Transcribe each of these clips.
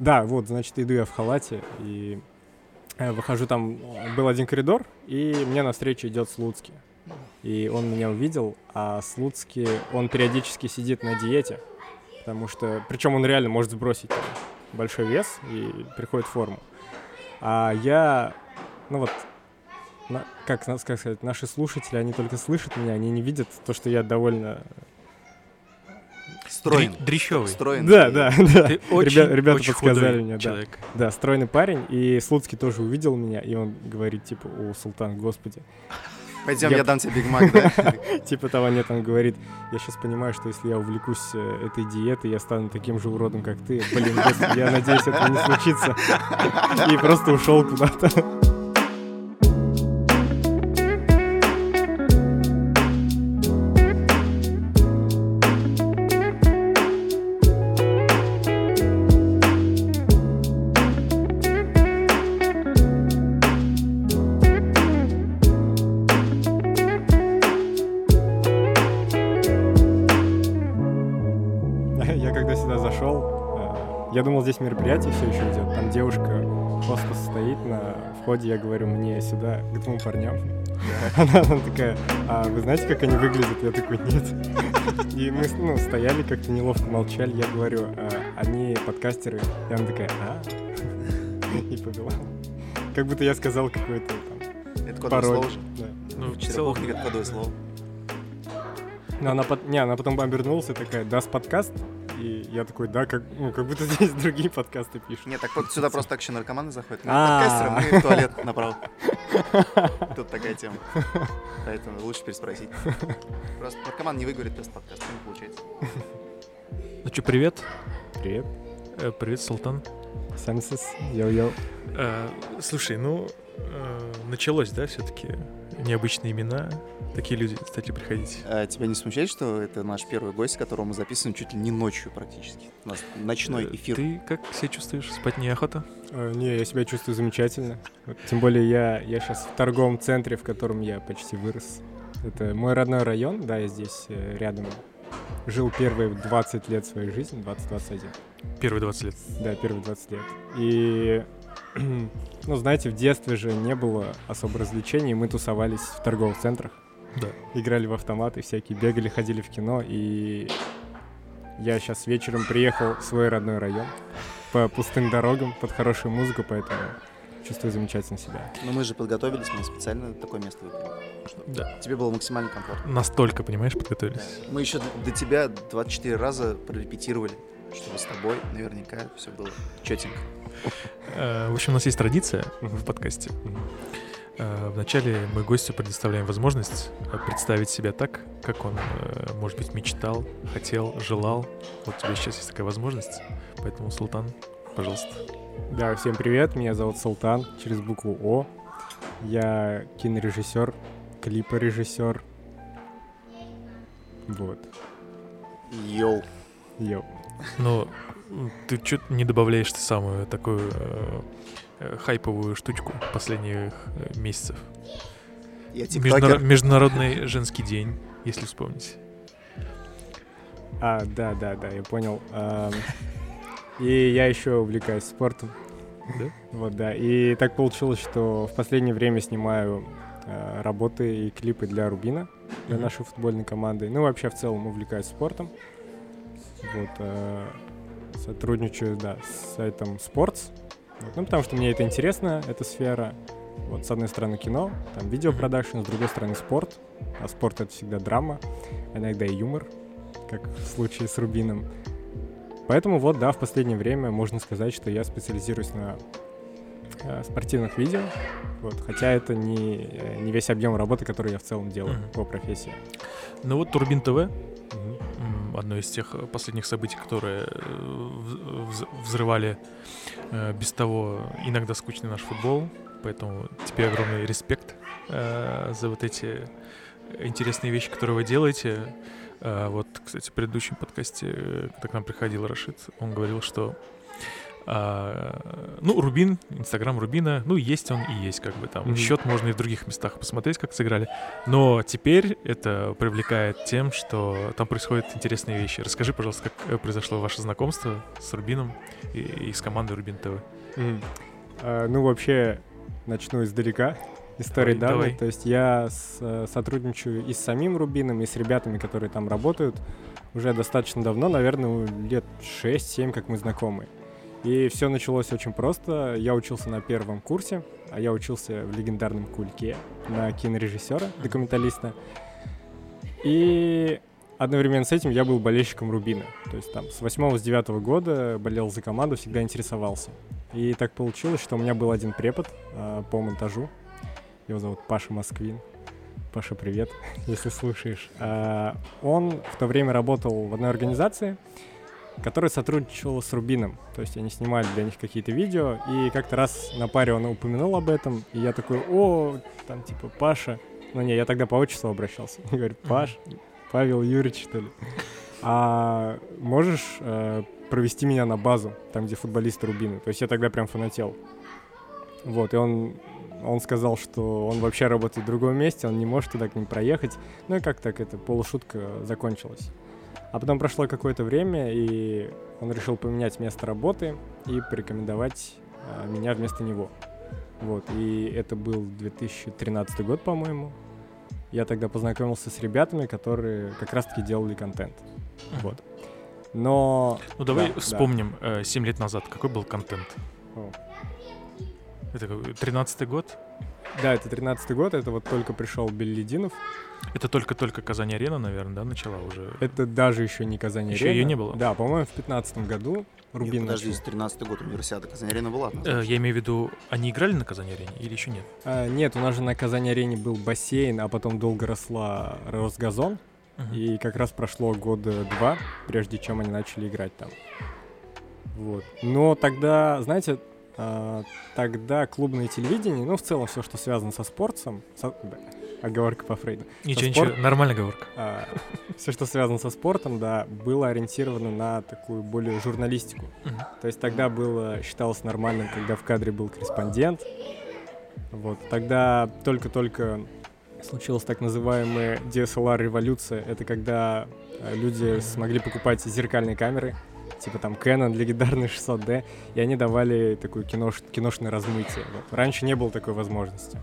Да, вот, значит, иду я в халате, и э, выхожу там, был один коридор, и мне навстречу идет Слуцкий. И он меня увидел, а Слуцкий, он периодически сидит на диете, потому что, причем он реально может сбросить большой вес и приходит в форму. А я, ну вот, на, как, как сказать, наши слушатели, они только слышат меня, они не видят то, что я довольно Строен. Дрещевый. Строен. Да, да, да. Ты очень, Ребя- ребята очень подсказали мне, да. человек. Да, стройный парень, и Слуцкий тоже увидел меня, и он говорит, типа, о, Султан, господи. Пойдем, Я- я дам тебе Биг Мак, да? Типа того нет, он говорит, я сейчас понимаю, что если я увлекусь э, этой диетой, я стану таким же уродом, как ты. Блин, господи, я надеюсь, этого не случится. И просто ушел куда-то. Здесь мероприятие все еще идет. Там девушка просто стоит на входе, я говорю, мне сюда, к двум парням. Она, она такая, а вы знаете, как они выглядят? Я такой, нет. И мы ну, стояли, как-то неловко молчали. Я говорю, «А, они подкастеры. И она такая, а? И повела. Как будто я сказал какое-то там Это кодовое пароль. слово же. Да. Ну, в целом, это кодовое слово. Но она, не, она потом обернулась и такая, даст подкаст? И я такой, да, как, ну, как будто здесь другие подкасты пишут. Нет, так вот сюда просто так еще наркоманы заходят. Мы А. подкастеры, мы в туалет направо. Тут такая тема. Поэтому лучше переспросить. Просто наркоман не выговорит Даст подкаст, не получается. Ну что, привет. Привет. Э, Привет, Султан. Исәнмесез, йоу-йоу. Э, Слушай, ну, э, началось, да, все-таки необычные имена. Такие люди стали приходить. А тебя не смущает, что это наш первый гость, которого мы записываем чуть ли не ночью практически? У нас ночной Э, эфир. Ты как себя чувствуешь? Спать неохота? Э, Не, я себя чувствую замечательно. Тем более я, я сейчас в торговом центре, в котором я почти вырос. Это мой родной район, да, я здесь э, рядом жил первые 20 лет своей жизни, 20-21. Первые 20 лет. Да, первые 20 лет. И, ну, знаете, в детстве же не было особо развлечений, мы тусовались в торговых центрах. Да. Играли в автоматы всякие, бегали, ходили в кино, и я сейчас вечером приехал в свой родной район по пустым дорогам, под хорошую музыку, поэтому чувствую замечательно себя. Но мы же подготовились, мы специально такое место выбрали. Да. Тебе было максимально комфортно. Настолько, понимаешь, подготовились. Мы еще до тебя 24 раза прорепетировали, чтобы с тобой наверняка все было четенько. Э, В общем, у нас есть традиция в подкасте. Э, Вначале мы гостю предоставляем возможность э, представить себя так, как он, может быть, мечтал, хотел, желал. Вот у тебя сейчас есть такая возможность. Поэтому, Султан, пожалуйста. Да, всем привет, меня зовут Султан, через букву О. Я кинорежиссер, клипорежиссер. Вот, Йоу. йоу. Но м, ты что не добавляешь ты самую такую э, э, хайповую штучку последних э, месяцев? Я Междуна-. Международный женский день, если вспомнить. А, да, да, да, я понял. Ам, И я еще увлекаюсь спортом. Да? Вот, да. И так получилось, что в последнее время снимаю э, работы и клипы для Рубина, для нашей футбольной команды. Ну, вообще, в целом, увлекаюсь спортом. Вот, э, сотрудничаю, да, с сайтом Sports. Ну, потому что мне это интересно, эта сфера. Вот, с одной стороны кино, там видеопродакшн, с другой стороны спорт. А спорт — это всегда драма, иногда и юмор, как в случае с Рубином. Поэтому вот, да, в последнее время можно сказать, что я специализируюсь на э, спортивных видео. Вот, хотя это не, э, не весь объем работы, который я в целом делаю Мгм. по профессии. Ну вот Турбин ТВ, Мгм. Одно из тех э, последних событий, которые э, вз- вз- взрывали э, без того иногда скучный наш футбол. Поэтому тебе огромный респект за вот эти интересные вещи, которые вы делаете. Вот, кстати, в предыдущем подкасте, когда к нам приходил Рашид, он говорил, что А, ну, Рубин, Инстаграм Рубина, ну, есть он и есть, как бы там. Мгм. Счет можно и в других местах посмотреть, как сыграли. Но теперь это привлекает тем, что там происходят интересные вещи. Расскажи, пожалуйста, как э, произошло ваше знакомство с Рубином и, и с командой Рубин ТВ. Мгм. А, Ну, вообще, начну издалека. История Давай, давней. давай. То есть я с- э, сотрудничаю и с самим Рубином, и с ребятами, которые там работают уже достаточно давно, наверное, лет 6-7, как мы знакомы. И все началось очень просто. Я учился на первом курсе, а я учился в легендарном Кульке на кинорежиссера, документалиста. И одновременно с этим я был болельщиком Рубина. То есть там с 8 с 9 года болел за команду, всегда интересовался. И так получилось, что у меня был один препод а, по монтажу. Его зовут Паша Москвин. Паша, привет, если слушаешь. А, он в то время работал в одной организации, которая сотрудничала с Рубином. То есть они снимали для них какие-то видео, и как-то раз на паре он упомянул об этом, и я такой, о, там типа Паша. Ну не, я тогда по отчеству обращался. Говорит, Паш, Павел Юрьевич, что ли? А можешь э, провести меня на базу, там, где футболисты Рубины? То есть я тогда прям фанател. Вот, и он, он сказал, что он вообще работает в другом месте, он не может туда к ним проехать. Ну и как так это полушутка закончилась. А потом прошло какое-то время, и он решил поменять место работы и порекомендовать э, меня вместо него. Вот, и это был 2013 год, по-моему. Я тогда познакомился с ребятами, которые как раз-таки делали контент. Вот. Но... Ну, давай Да, да. вспомним, 7 лет назад какой был контент? О. Это какой, 13-й год? Да, это 13 год, это вот только пришел Беллидинов. Это только-только Казань-Арена, наверное, да, начала уже? Это даже еще не Казань Ещё её Арена. не было? Да, по-моему, в 15 году Нет, Рубин подожди, начал. 13 год универсиада Казань-Арена была. Э, я имею в виду, они играли на Казань-Арене или еще нет? А, нет, у нас же на Казань-Арене был бассейн, а потом долго росла, рос газон. Мгм. И как раз прошло года два, прежде чем они начали играть там. Вот. Но тогда, знаете, а, тогда клубное телевидение, ну, в целом все, что связано со спортом, со- оговорка по Фрейду, Ничего, спорт- ничего, нормальная говорка. все, что связано со спортом, да, было ориентировано на такую более журналистику. То есть тогда было, считалось нормальным, когда в кадре был корреспондент. Вот. Тогда только-только случилась так называемая DSLR-революция. Это когда э, люди смогли покупать зеркальные камеры, типа там Canon легендарный 600D, и они давали такое кинош... киношное размытие. Вот. Раньше не было такой возможности.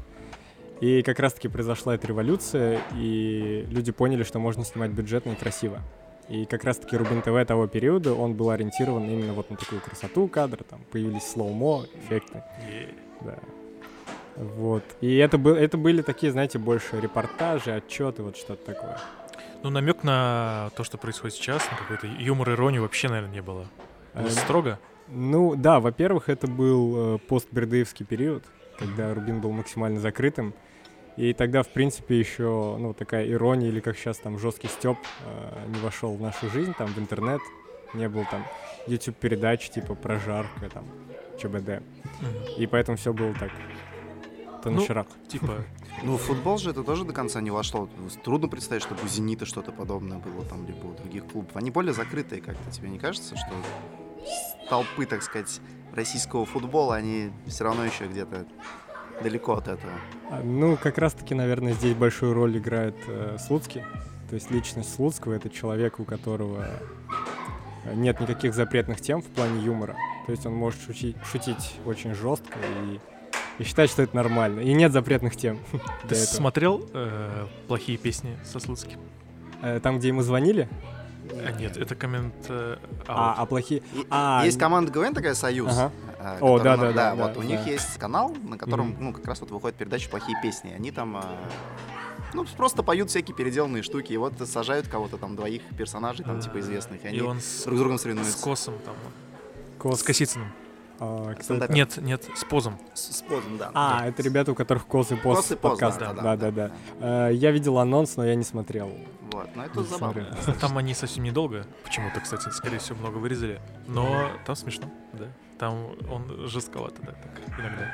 И как раз-таки произошла эта революция, и люди поняли, что можно снимать бюджетно и красиво. И как раз-таки Рубин ТВ того периода, он был ориентирован именно вот на такую красоту кадра, там появились слоумо, эффекты, да. Вот. И это, был, это были такие, знаете, больше репортажи, отчеты, вот что-то такое. Ну, намек на то, что происходит сейчас, на какой-то юмор, иронию вообще, наверное, не было. Было Э, строго? Ну, да, во-первых, это был э, постбердыевский период, когда Рубин был максимально закрытым. И тогда, в принципе, еще, ну, такая ирония, или как сейчас там жесткий степ не вошел в нашу жизнь, там, в интернет. Не было там YouTube-передач, типа, прожарка, там, ЧБД. И поэтому все было так. На Ну. Типа, Ну, футбол же это тоже до конца не вошло. Трудно представить, чтобы у «Зенита» что-то подобное было там, либо у других клубов. Они более закрытые как-то. Тебе не кажется, что толпы, так сказать, российского футбола, они все равно еще где-то далеко от этого? А, Ну, как раз-таки, наверное, здесь большую роль играет э, Слуцкий. То есть личность Слуцкого — это человек, у которого э, нет никаких запретных тем в плане юмора. То есть он может шути- шутить очень жестко и, и считать, что это нормально. И нет запретных тем. ты смотрел э, плохие песни со Слуцким? Э, Там, где ему звонили? А, нет, это коммент э, А, а плохие... А, есть команда ГВН такая «Союз». Ага. а, О, да, да, да, вот да, у них есть канал, на котором, ну, как раз вот выходит передача «Плохие песни». Они там, а, ну, просто поют всякие переделанные штуки, и вот сажают кого-то там, двоих персонажей, там, типа, известных, и И они он с, друг с другом с соревнуются. Косом там. Кос- С Косицыным. А, это? Нет, нет, с Позом. С, с Позом, да. А, это ребята, у которых Кос и Поз Кос и Поз, подкаст. да, Да, да, да, да, да. Э, Я видел анонс, но я не смотрел. Вот. Но это Ну, забавно. смотря. Там они совсем недолго. Почему-то, кстати, скорее всего, много вырезали. Но там смешно, да. Там он жестковато, да, так иногда.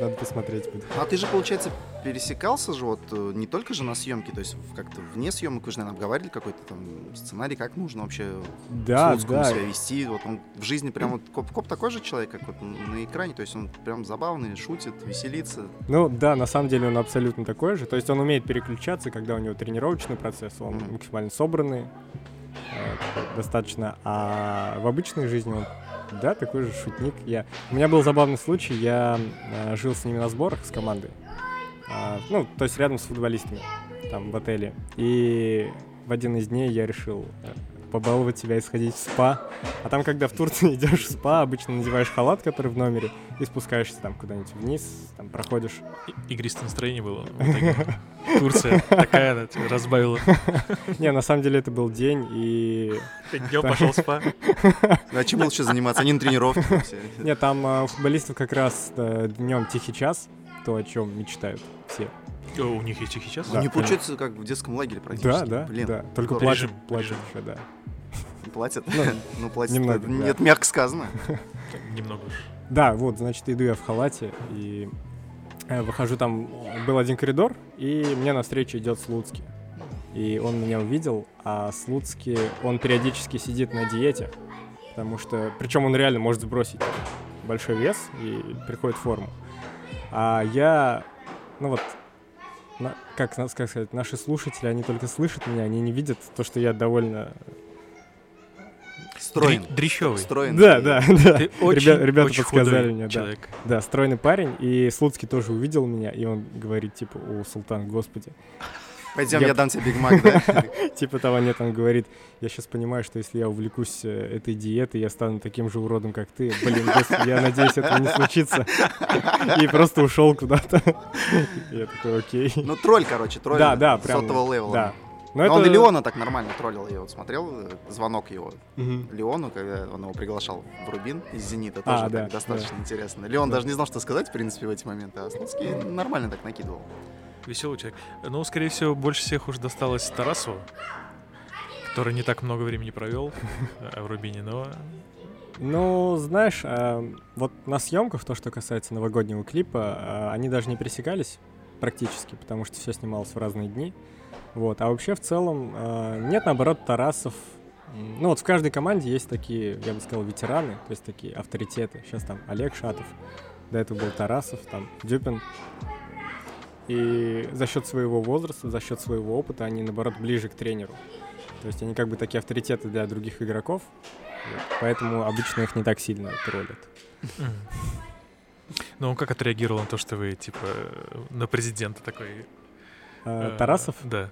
Надо посмотреть будет. А ты же, получается, пересекался же вот э, не только же на съемки, то есть как-то вне съемок вы же, наверное, обговаривали какой-то там сценарий, как нужно вообще Да, Слуцкому да. себя вести. Вот он в жизни прям вот коп, коп такой же человек, как вот на экране, то есть он прям забавный, шутит, веселится. Ну да, на самом деле он абсолютно такой же. То есть он умеет переключаться, когда у него тренировочный процесс, он максимально собранный, э, достаточно. А в обычной жизни он, да, такой же шутник. Я... У меня был забавный случай, я э, жил с ними на сборах с командой. А, ну, то есть рядом с футболистами, там, в отеле. И в один из дней я решил э, побаловать себя и сходить в спа. А там, когда в Турции идешь в спа, обычно надеваешь халат, который в номере, и спускаешься там куда-нибудь вниз, там проходишь. И- Игристое настроение было. в. Турция такая, она тебя разбавила. Не, на самом деле это был день, и... Днем пошел спа. А чем лучше заниматься? Они на тренировке. Нет, там э, у футболистов как раз днем тихий час, то, о чем мечтают все. О, У них есть тихий час? Да. Не получается, как в детском лагере Да, практически. да, Блин, да. Только платят, Режим, платят режим. еще, да. Платят? Ну, Ну, платят. немного, да. Нет, мягко сказано. Немного уж. Да, вот, значит, иду я в халате, и э, выхожу там, был один коридор, и мне навстречу идет Слуцкий. И он меня увидел, а Слуцкий, он периодически сидит на диете, потому что, причем он реально может сбросить большой вес и приходит в форму. А я, ну вот, на- как, нас- как сказать, наши слушатели, они только слышат меня, они не видят то, что я довольно... Строен. Дри- Дрищевый. Строен. Да, да, да. Ты очень, Ребя- ребята очень подсказали мне, да. человек. Да, стройный парень, и Слуцкий тоже увидел меня, и он говорит, типа, о, Султан, господи. Пойдем, Я- я дам тебе Биг Мак, да? Типа того нет, он говорит, я сейчас понимаю, что если я увлекусь э, этой диетой, я стану таким же уродом, как ты. Блин, господи, я надеюсь, этого не случится. И просто ушел куда-то. Я такой, окей. Ну, тролль, короче, тролль Да, да, прям. сотого левела. Да. Но А Он это- и Леона так нормально троллил. Я вот смотрел э, звонок его Мгм. Леону, когда он его приглашал в Рубин из Зенита. А, Тоже да, так достаточно интересно. Леон Да. даже не знал, что сказать, в принципе, в эти моменты. А Слуцкий нормально так накидывал. Веселый человек. Ну, скорее всего, больше всех уж досталось Тарасову, который не так много времени провел э, в Рубине, но Ну, знаешь, а, вот на съемках, то, что касается новогоднего клипа, а, они даже не пересекались практически, потому что все снималось в разные дни. Вот. А вообще, в целом, а, нет, наоборот, Тарасов. Ну, вот в каждой команде есть такие, я бы сказал, ветераны, то есть такие авторитеты. Сейчас там Олег Шатов, до этого был Тарасов, там Дюпин. И за счет своего возраста, за счет своего опыта, они, наоборот, ближе к тренеру. То есть они как бы такие авторитеты для других игроков. Поэтому обычно их не так сильно троллят. Ну, он как отреагировал на то, что вы, типа, на президента такой... А, э, Тарасов? Да.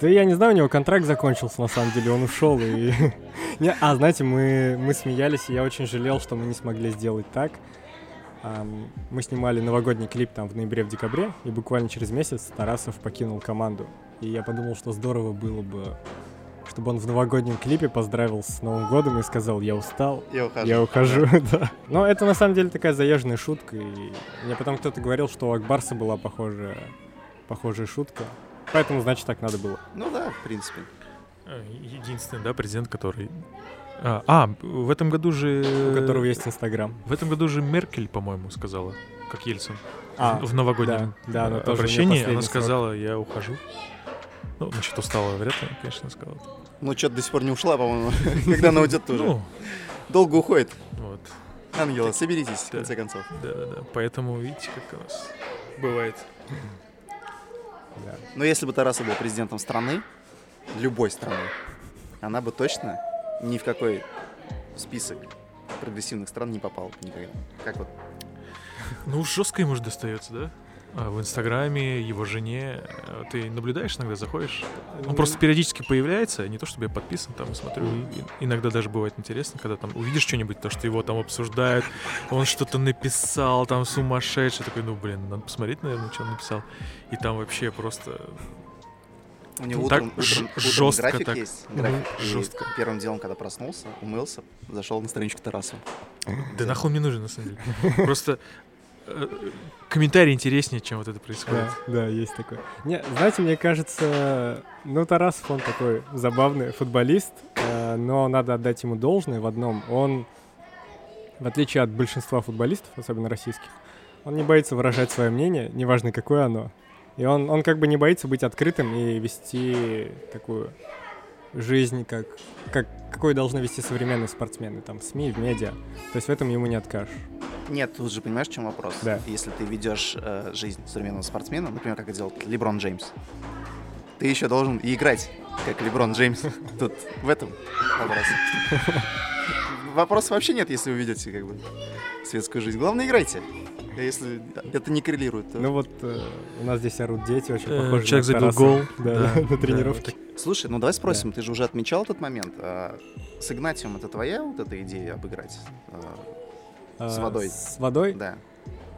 Да я не знаю, у него контракт закончился, на самом деле, он ушел и... Не, а, знаете, мы, мы смеялись, и я очень жалел, что мы не смогли сделать так. Мы снимали новогодний клип там в ноябре, в декабре, и буквально через месяц Тарасов покинул команду. И я подумал, что здорово было бы, чтобы он в новогоднем клипе поздравил с Новым годом и сказал, я устал, Я ухожу. Я ухожу, да. Но это на самом деле такая заезженная шутка. И мне потом кто-то говорил, что у Акбарса была похожая, похожая шутка. Поэтому, значит, так надо было. Ну да, в принципе. Э, Единственный, да, президент, который... А, а, в этом году же... У которого есть Инстаграм. В этом году же Меркель, по-моему, сказала, как Ельцин. А, в новогоднем да, да, она обращении она срок. сказала, я ухожу. Ну, насчет устала, вряд ли, конечно, сказала. Ну, что-то до сих пор не ушла, по-моему. Когда она уйдет тоже. Ну, Долго уходит. вот, Ангела, соберитесь, в Да. конце концов. да-да-да. Поэтому, видите, как у нас бывает. да. Но если бы Тараса был президентом страны, любой страны, она бы точно ни в какой список прогрессивных стран не попала бы никогда. Как вот Ну, жестко ему же достается, да? А, в Инстаграме, его жене. э, Ты наблюдаешь иногда, заходишь? Он просто периодически появляется, не то чтобы я подписан, там смотрю. Мгм. И- Иногда даже бывает интересно, когда там увидишь что-нибудь, то, что его там обсуждают, он что-то написал, там сумасшедший, такой, ну, блин, надо посмотреть, наверное, что он написал. И там вообще просто... у него так утром, утром- утром жестко график так. есть. График. И жестко. первым делом, когда проснулся, умылся, зашел на страничку Тараса. Да нахуй мне нужен, на самом деле. Просто э, комментарий интереснее, чем вот это происходит. Да, да, есть такое. Не, знаете, мне кажется, ну, Тарасов, он такой забавный футболист, э, но надо отдать ему должное в одном. Он, в отличие от большинства футболистов, особенно российских, он не боится выражать свое мнение, неважно, какое оно. И он, он как бы не боится быть открытым и вести такую жизнь, как, как, какой должны вести современные спортсмены, там, в СМИ, в медиа. То есть в этом ему не откажешь. Нет, тут же понимаешь, в чем вопрос? Да. Если ты ведешь э, жизнь современного спортсмена, например, как это делает Леброн Джеймс, ты еще должен и играть, как Леброн Джеймс. Тут в этом вопрос. Вопроса вообще нет, если вы ведете как бы светскую жизнь. Главное, играйте. Если это не коррелирует, то... Ну вот э, у нас здесь орут дети, очень Э, похожи человек забил гол. Да, Да, на да, тренировке. Слушай, ну давай спросим, ты же уже отмечал этот момент. а с Игнатием это твоя вот эта идея обыграть? А, С водой. С водой? Да.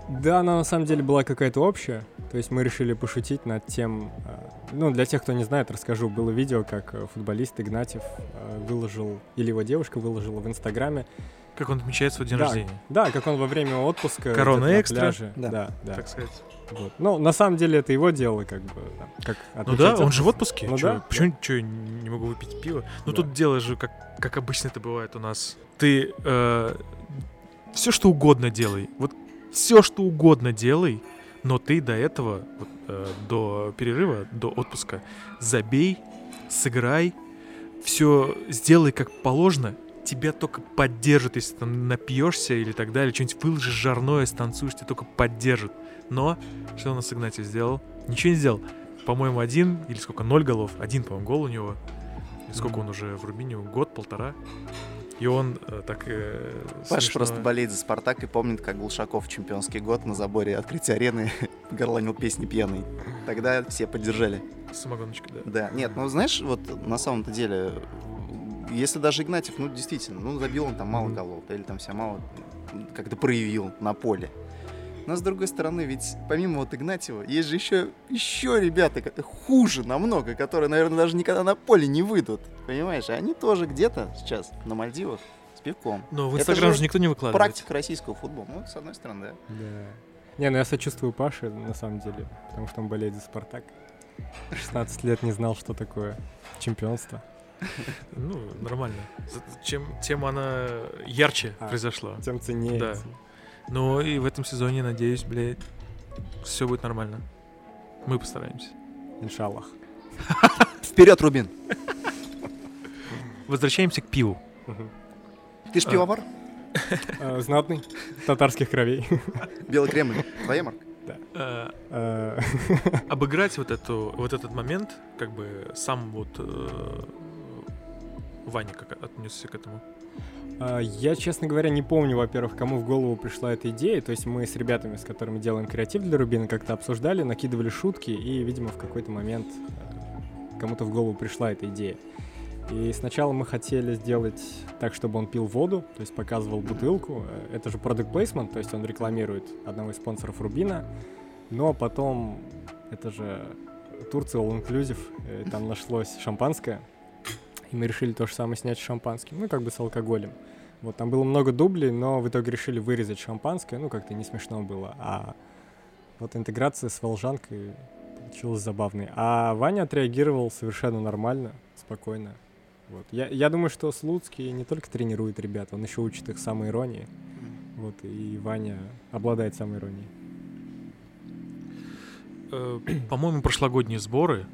Да, она на самом деле была какая-то общая. То есть мы решили пошутить над тем... э, Ну, для тех, кто не знает, расскажу. Было видео, как э, футболист Игнатьев э, выложил, или его девушка выложила в Инстаграме. Как он отмечает свой день Да. рождения, Да, как он во время отпуска... Корона экстра. пляже. Да. Да, да. так сказать. Вот. Ну, на самом деле это его дело, как бы. там, Как Ну да, он же в отпуске. Ну Чё, да, Почему чё, я не могу выпить пиво? Ну Да. тут дело же, как, как обычно это бывает у нас. Ты все что угодно делай. Вот все что угодно делай, но ты до этого, вот, э, до перерыва, до отпуска, забей, сыграй, все сделай как положено. Тебя только поддержат, если там напьешься или так далее, что-нибудь выложишь жарное, станцуешь, тебя только поддержат. Но что у нас Игнатий сделал? Ничего не сделал. По-моему, один или сколько, ноль голов. Один, по-моему, гол у него. И сколько он уже в Рубине? Год, полтора. И он э, так э, Паша смешно- просто болеет за Спартак и помнит, как Глушаков в чемпионский год на заборе открытия арены горланил песни пьяный. Тогда все поддержали. Самогоночка, да. Да, нет, ну знаешь, вот на самом-то деле, если даже Игнатьев, ну действительно, ну забил он там мало голов, да, или там себя мало как-то проявил на поле. Но с другой стороны, ведь помимо вот Игнатьева, есть же еще, еще ребята хуже намного, которые, наверное, даже никогда на поле не выйдут. Понимаешь? Они тоже где-то сейчас на Мальдивах с пивком. Но в Инстаграм же же никто не выкладывает. Практика российского футбола. Ну, с одной стороны, да. Да. Не, ну я сочувствую Паше, на самом деле, потому что он болеет за Спартак. 16 лет не знал, что такое чемпионство. Ну, нормально. Чем, тем она ярче А. произошла. Тем ценнее. Да. Но и в этом сезоне, надеюсь, блядь, все будет нормально. Мы постараемся. Иншаллах. Вперед, Рубин! Возвращаемся к пиву. Ты ж А. пивовар? Э, Знатный, татарских кровей. Белый кремль. Твоя марка? Э, Э, обыграть вот, эту, вот этот момент, как бы сам вот э, Ваня как отнесся к этому. А, Я, честно говоря, не помню, во-первых, кому в голову пришла эта идея. То есть мы с ребятами, с которыми делаем креатив для Рубина, как-то обсуждали, накидывали шутки, и, видимо, в какой-то момент э, кому-то в голову пришла эта идея. И сначала мы хотели сделать так, чтобы он пил воду, то есть показывал бутылку. Э, Это же product placement, то есть он рекламирует одного из спонсоров Рубина. Но потом, это же Турция All Inclusive, э, там нашлось шампанское, и мы решили то же самое снять с шампанским, ну, как бы с алкоголем. Вот, там было много дублей, но в итоге решили вырезать шампанское, ну, как-то не смешно было. А вот интеграция с волжанкой получилась забавной. А Ваня отреагировал совершенно нормально, спокойно. Вот. Я, я думаю, что Слуцкий не только тренирует ребят, он еще учит их самоиронии. Вот, и Ваня обладает самоиронией. Э, По-моему, прошлогодние сборы,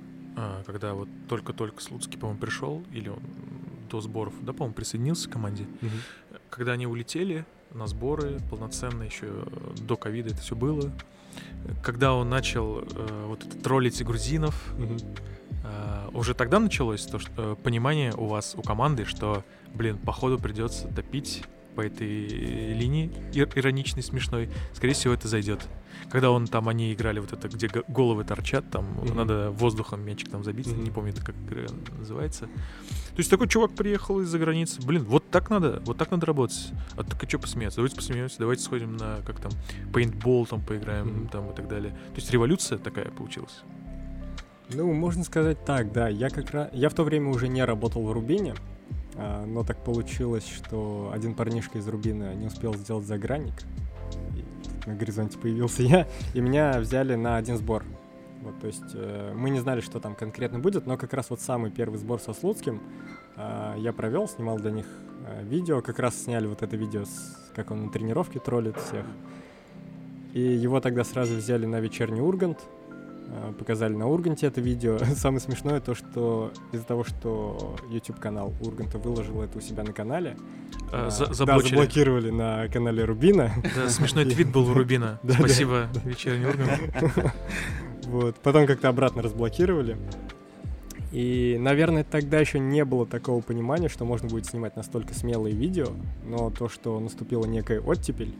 когда вот только-только Слуцкий, по-моему, пришел, или он до сборов, да, по-моему, присоединился к команде, когда они улетели на сборы полноценно еще до ковида это все было, когда он начал э, вот троллить грузинов, Мгм. э, уже тогда началось то, что э, понимание у вас, у команды, что, блин, походу придется топить по этой линии ир- ироничной, смешной. Скорее всего, это зайдет. Когда он там, они играли вот это, где головы торчат, там Мгм. надо воздухом мячик там забить, Мгм. не помню, это как игра называется. То есть такой чувак приехал из-за границы. Блин, вот так надо, вот так надо работать. А так а что посмеяться? Давайте посмеемся, давайте сходим на, как там, пейнтбол там поиграем, Мгм. там и так далее. То есть революция такая получилась. Ну, можно сказать так, да. Я как раз... Я в то время уже не работал в Рубине, но так получилось, что один парнишка из Рубина не успел сделать загранник. На горизонте появился я, и меня взяли на один сбор. Вот, то есть э, мы не знали, что там конкретно будет, но как раз вот самый первый сбор со Слуцким э, я провел, снимал для них э, видео, как раз сняли вот это видео, с, как он на тренировке троллит всех. И его тогда сразу взяли на вечерний Ургант, показали на Урганте это видео. Самое смешное то, что из-за того, что YouTube-канал Урганта выложил это у себя на канале, А, а, за- да, заблокировали на канале Рубина. Да, смешной твит был у Рубина. Спасибо, вечерний Ургант. Вот. Потом как-то обратно разблокировали. И, наверное, тогда еще не было такого понимания, что можно будет снимать настолько смелые видео, но то, что наступила некая оттепель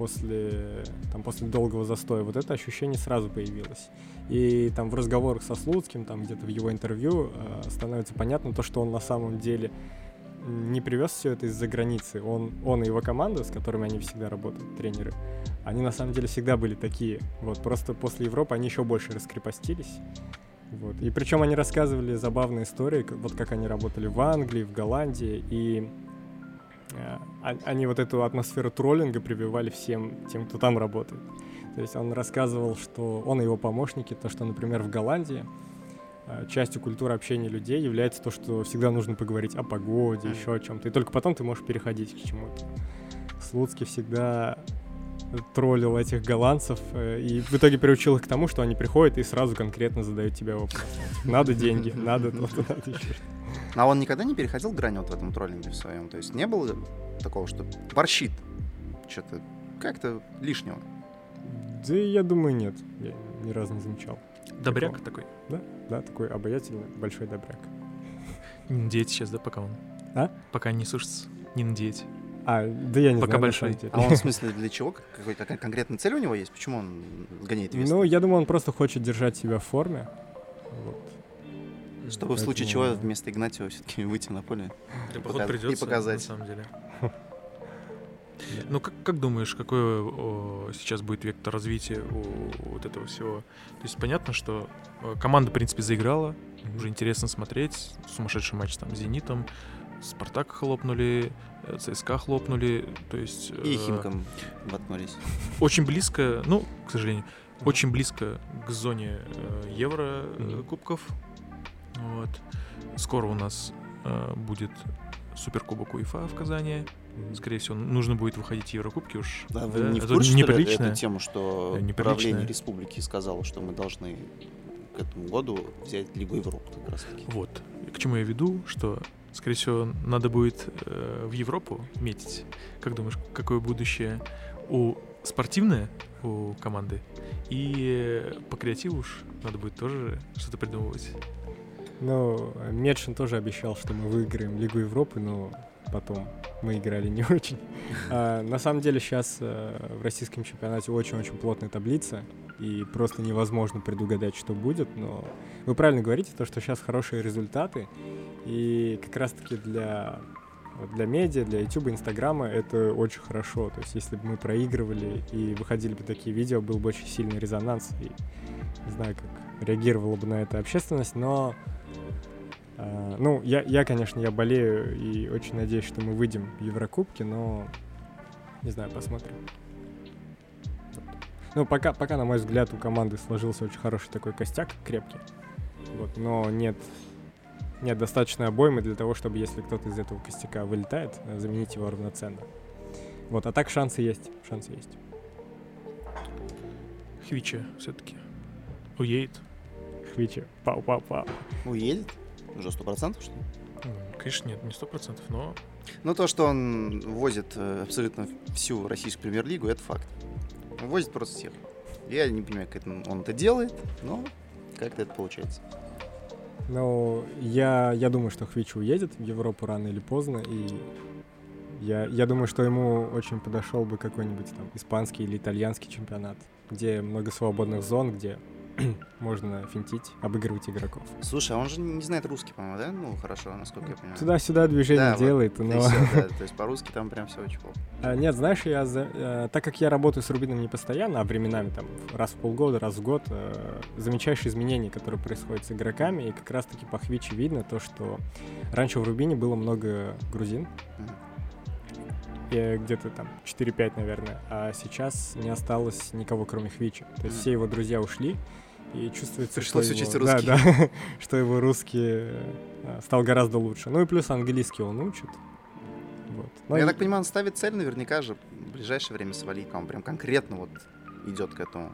после, там, после долгого застоя, вот это ощущение сразу появилось. И там в разговорах со Слуцким, там где-то в его интервью э, становится понятно то, что он на самом деле не привез все это из-за границы. Он, он и его команда, с которыми они всегда работают, тренеры, они на самом деле всегда были такие. Вот просто после Европы они еще больше раскрепостились. Вот. И причем они рассказывали забавные истории, вот как они работали в Англии, в Голландии, и они вот эту атмосферу троллинга прививали всем тем, кто там работает. То есть он рассказывал, что он и его помощники, то, что, например, в Голландии э, частью культуры общения людей является то, что всегда нужно поговорить о погоде, Мгм. еще о чем-то. И только потом ты можешь переходить к чему-то. Слуцкий всегда троллил этих голландцев э, и в итоге приучил их к тому, что они приходят и сразу конкретно задают тебе вопрос. Надо деньги, надо то-то, надо еще что-то. А он никогда не переходил грань вот в этом троллинге в своем? То есть не было такого, что борщит что-то как-то лишнего? Да я думаю, нет. Я ни разу не замечал. Добряк такой. Да, такой обаятельный, большой добряк. Не надеется сейчас, да, пока он? А? Пока не сушится. Не надеять. А, да я не Пока знаю, на большой. А он в смысле для чего? Какой-то кон- конкретная цель у него есть? Почему он гоняет вес? Ну, я думаю, он просто хочет держать себя в форме. Вот. Чтобы в случае чего Поэтому- вместо Игнатьева все-таки выйти на поле. И придется, показать. на самом деле. Ну, как, как думаешь, какой о, сейчас будет вектор развития у вот этого всего? То есть понятно, что э, команда, в принципе, заиграла, уже интересно смотреть. Сумасшедший матч там с «Зенитом», «Спартак» хлопнули, э, ЦСКА хлопнули. То есть... И э, Химкам воткнулись. Очень близко, ну, к сожалению, очень близко к зоне э, Евро э, кубков. Вот. Скоро у нас э, будет Суперкубок УЕФА в Казани. Скорее всего, нужно будет выходить в Еврокубки уж. Да, вы да, не в курсе, что ли, неприлично. эту тему, что неприлично. правление республики сказало, что мы должны к этому году взять Лигу Европы как раз таки. Вот. К чему я веду, что, скорее всего, надо будет э, в Европу метить. Как думаешь, какое будущее у спортивное у команды? И э, по креативу уж надо будет тоже что-то придумывать. Ну, Медшин тоже обещал, что мы выиграем Лигу Европы, но потом мы играли не очень. А, на самом деле сейчас в российском чемпионате очень-очень плотная таблица, и просто невозможно предугадать, что будет, но вы правильно говорите, то, что сейчас хорошие результаты, и как раз-таки для для медиа, для YouTube, Инстаграма это очень хорошо. То есть, если бы мы проигрывали и выходили бы такие видео, был бы очень сильный резонанс. И не знаю, как реагировала бы на это общественность, но а, ну, я, я, конечно, я болею и очень надеюсь, что мы выйдем в Еврокубки, но не знаю, посмотрим. Ну, пока, пока, на мой взгляд, у команды сложился очень хороший такой костяк, крепкий. Вот, но нет, нет достаточной обоймы для того, чтобы, если кто-то из этого костяка вылетает, э, заменить его равноценно. Вот, а так шансы есть, шансы есть. Хвича все-таки уедет. Хвичи, пау-пау-пау. Уедет? Уже сто процентов, что ли? Конечно, нет, не сто процентов, но Ну, то, что он возит э, абсолютно всю российскую премьер-лигу, это факт. Он возит просто всех. Я не понимаю, как это он это делает, но как-то это получается. Ну, я, я думаю, что Хвич уедет в Европу рано или поздно, и я, я думаю, что ему очень подошел бы какой-нибудь там испанский или итальянский чемпионат, где много свободных зон, где можно финтить, обыгрывать игроков. Слушай, а он же не знает русский, по-моему, да? Ну, хорошо, насколько я понимаю. Туда-сюда движение Да, вот, делает, и но... всё, да, то есть по-русски там прям все очень плохо. А, Нет, знаешь, я за- э, так как я работаю с Рубином не постоянно, а временами там раз в полгода, раз в год, э, замечаешь изменения, которые происходят с игроками, и как раз-таки по Хвичи видно то, что раньше в Рубине было много грузин, э, где-то там 4-5, наверное, а сейчас не осталось никого, кроме Хвича. То есть все его друзья ушли, и чувствуется, Пришлось что учить его, да, русский. да, что его русский э, стал гораздо лучше. Ну и плюс английский он учит. Вот. Ну, Ну, я и- так понимаю, он ставит цель наверняка же в ближайшее время свалить, он прям конкретно вот идет к этому.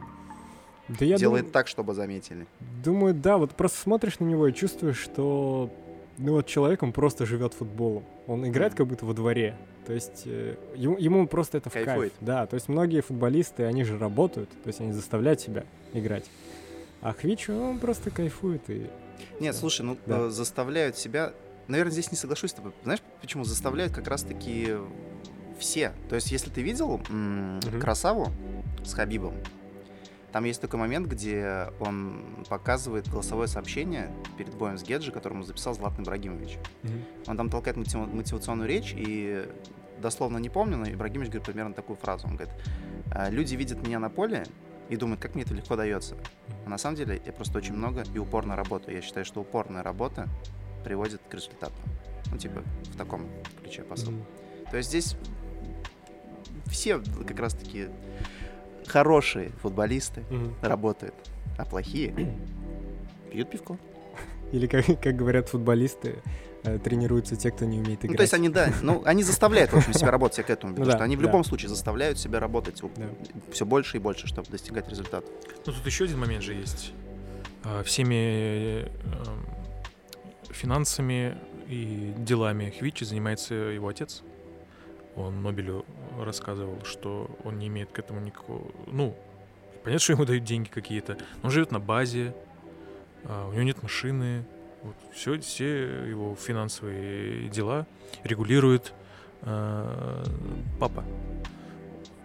да я Делает дум- так, чтобы заметили. думаю, да, вот просто смотришь на него и чувствуешь, что ну вот человек, он просто живет футболом. Он играет как будто во дворе. То есть э, ему, ему просто это в Кайфует. кайф. Да, то есть многие футболисты, они же работают, то есть они заставляют себя играть. А Хвич, он просто кайфует и... Нет, слушай, ну Да. э, заставляют себя. Наверное, здесь не соглашусь с тобой. Знаешь, почему заставляют как раз-таки все? То есть, если ты видел м, Мгм. красаву с Хабибом, там есть такой момент, где он показывает голосовое сообщение перед боем с Геджи, которому записал Златан Ибрагимович. Он там толкает мотив- мотивационную речь, и дословно не помню, но Ибрагимович говорит примерно такую фразу. Он говорит, «А, люди видят меня на поле и думают, как мне это легко дается. А на самом деле я просто очень много и упорно работаю. Я считаю, что упорная работа приводит к результату. Ну, типа, в таком ключе посыл. Мгм. То есть здесь все как раз-таки хорошие футболисты работают, а плохие пьют пивко. Или, как, как говорят футболисты, э, тренируются те, кто не умеет играть. Ну, то есть они, да, ну, они заставляют, в общем, себя работать, я к этому веду, Ну да, что они в да. любом случае заставляют себя работать Да. все больше и больше, чтобы достигать результата. Ну, тут еще один момент же есть. А, Всеми э, финансами и делами Хвичи занимается его отец. Он Нобелю рассказывал, что он не имеет к этому никакого... Ну, понятно, что ему дают деньги какие-то. но Он живет на базе, у него нет машины. Вот, все, все его финансовые дела регулирует э, папа.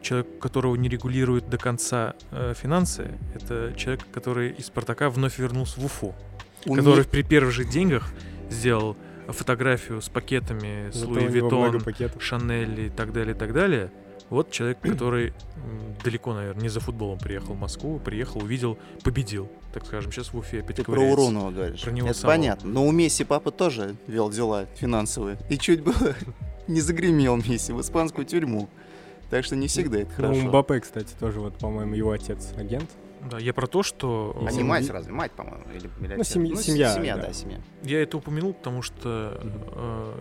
Человек, которого не регулирует до конца э, финансы, это человек, который из Спартака вновь вернулся в Уфу, У который них- при первых же деньгах сделал фотографию с пакетами с Зато Луи Виттон. Шанель и так далее, и так далее. Вот человек, который далеко, наверное, не за футболом приехал в Москву, приехал, увидел, победил, так скажем. Сейчас в Уфе опять Ты про. Уронова говоришь. Про него Это самого. понятно. Но у Месси папа тоже вел дела финансовые. И чуть было не загремел Месси в испанскую тюрьму. Так что не всегда это Ну, хорошо. Мбаппе, кстати, тоже вот, по-моему, его отец агент. Да, я про то, что... А э, не Семьи- мать разве? Мать, по-моему. Или, или Ну, семья- с- семья, Семья, да. да, семья. Я это упомянул, потому что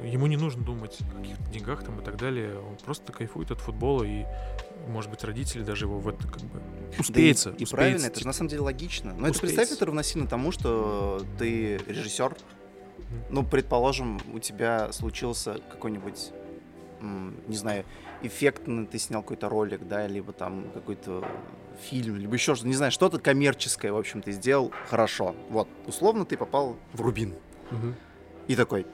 э, ему не нужно думать о каких-то деньгах там и так далее. Он просто кайфует от футбола и, может быть, родители даже его в это как бы успеется. Да и, и успеется, правильно, это же на самом деле логично. Но это Успеется. представь, это равносильно тому, что ты режиссер. Ну, предположим, у тебя случился какой-нибудь, не знаю, эффектно ты снял какой-то ролик, да, либо там какой-то фильм, либо еще что-то, не знаю, что-то коммерческое, в общем, ты сделал хорошо. Вот, условно ты попал в Рубин. Мгм. И такой,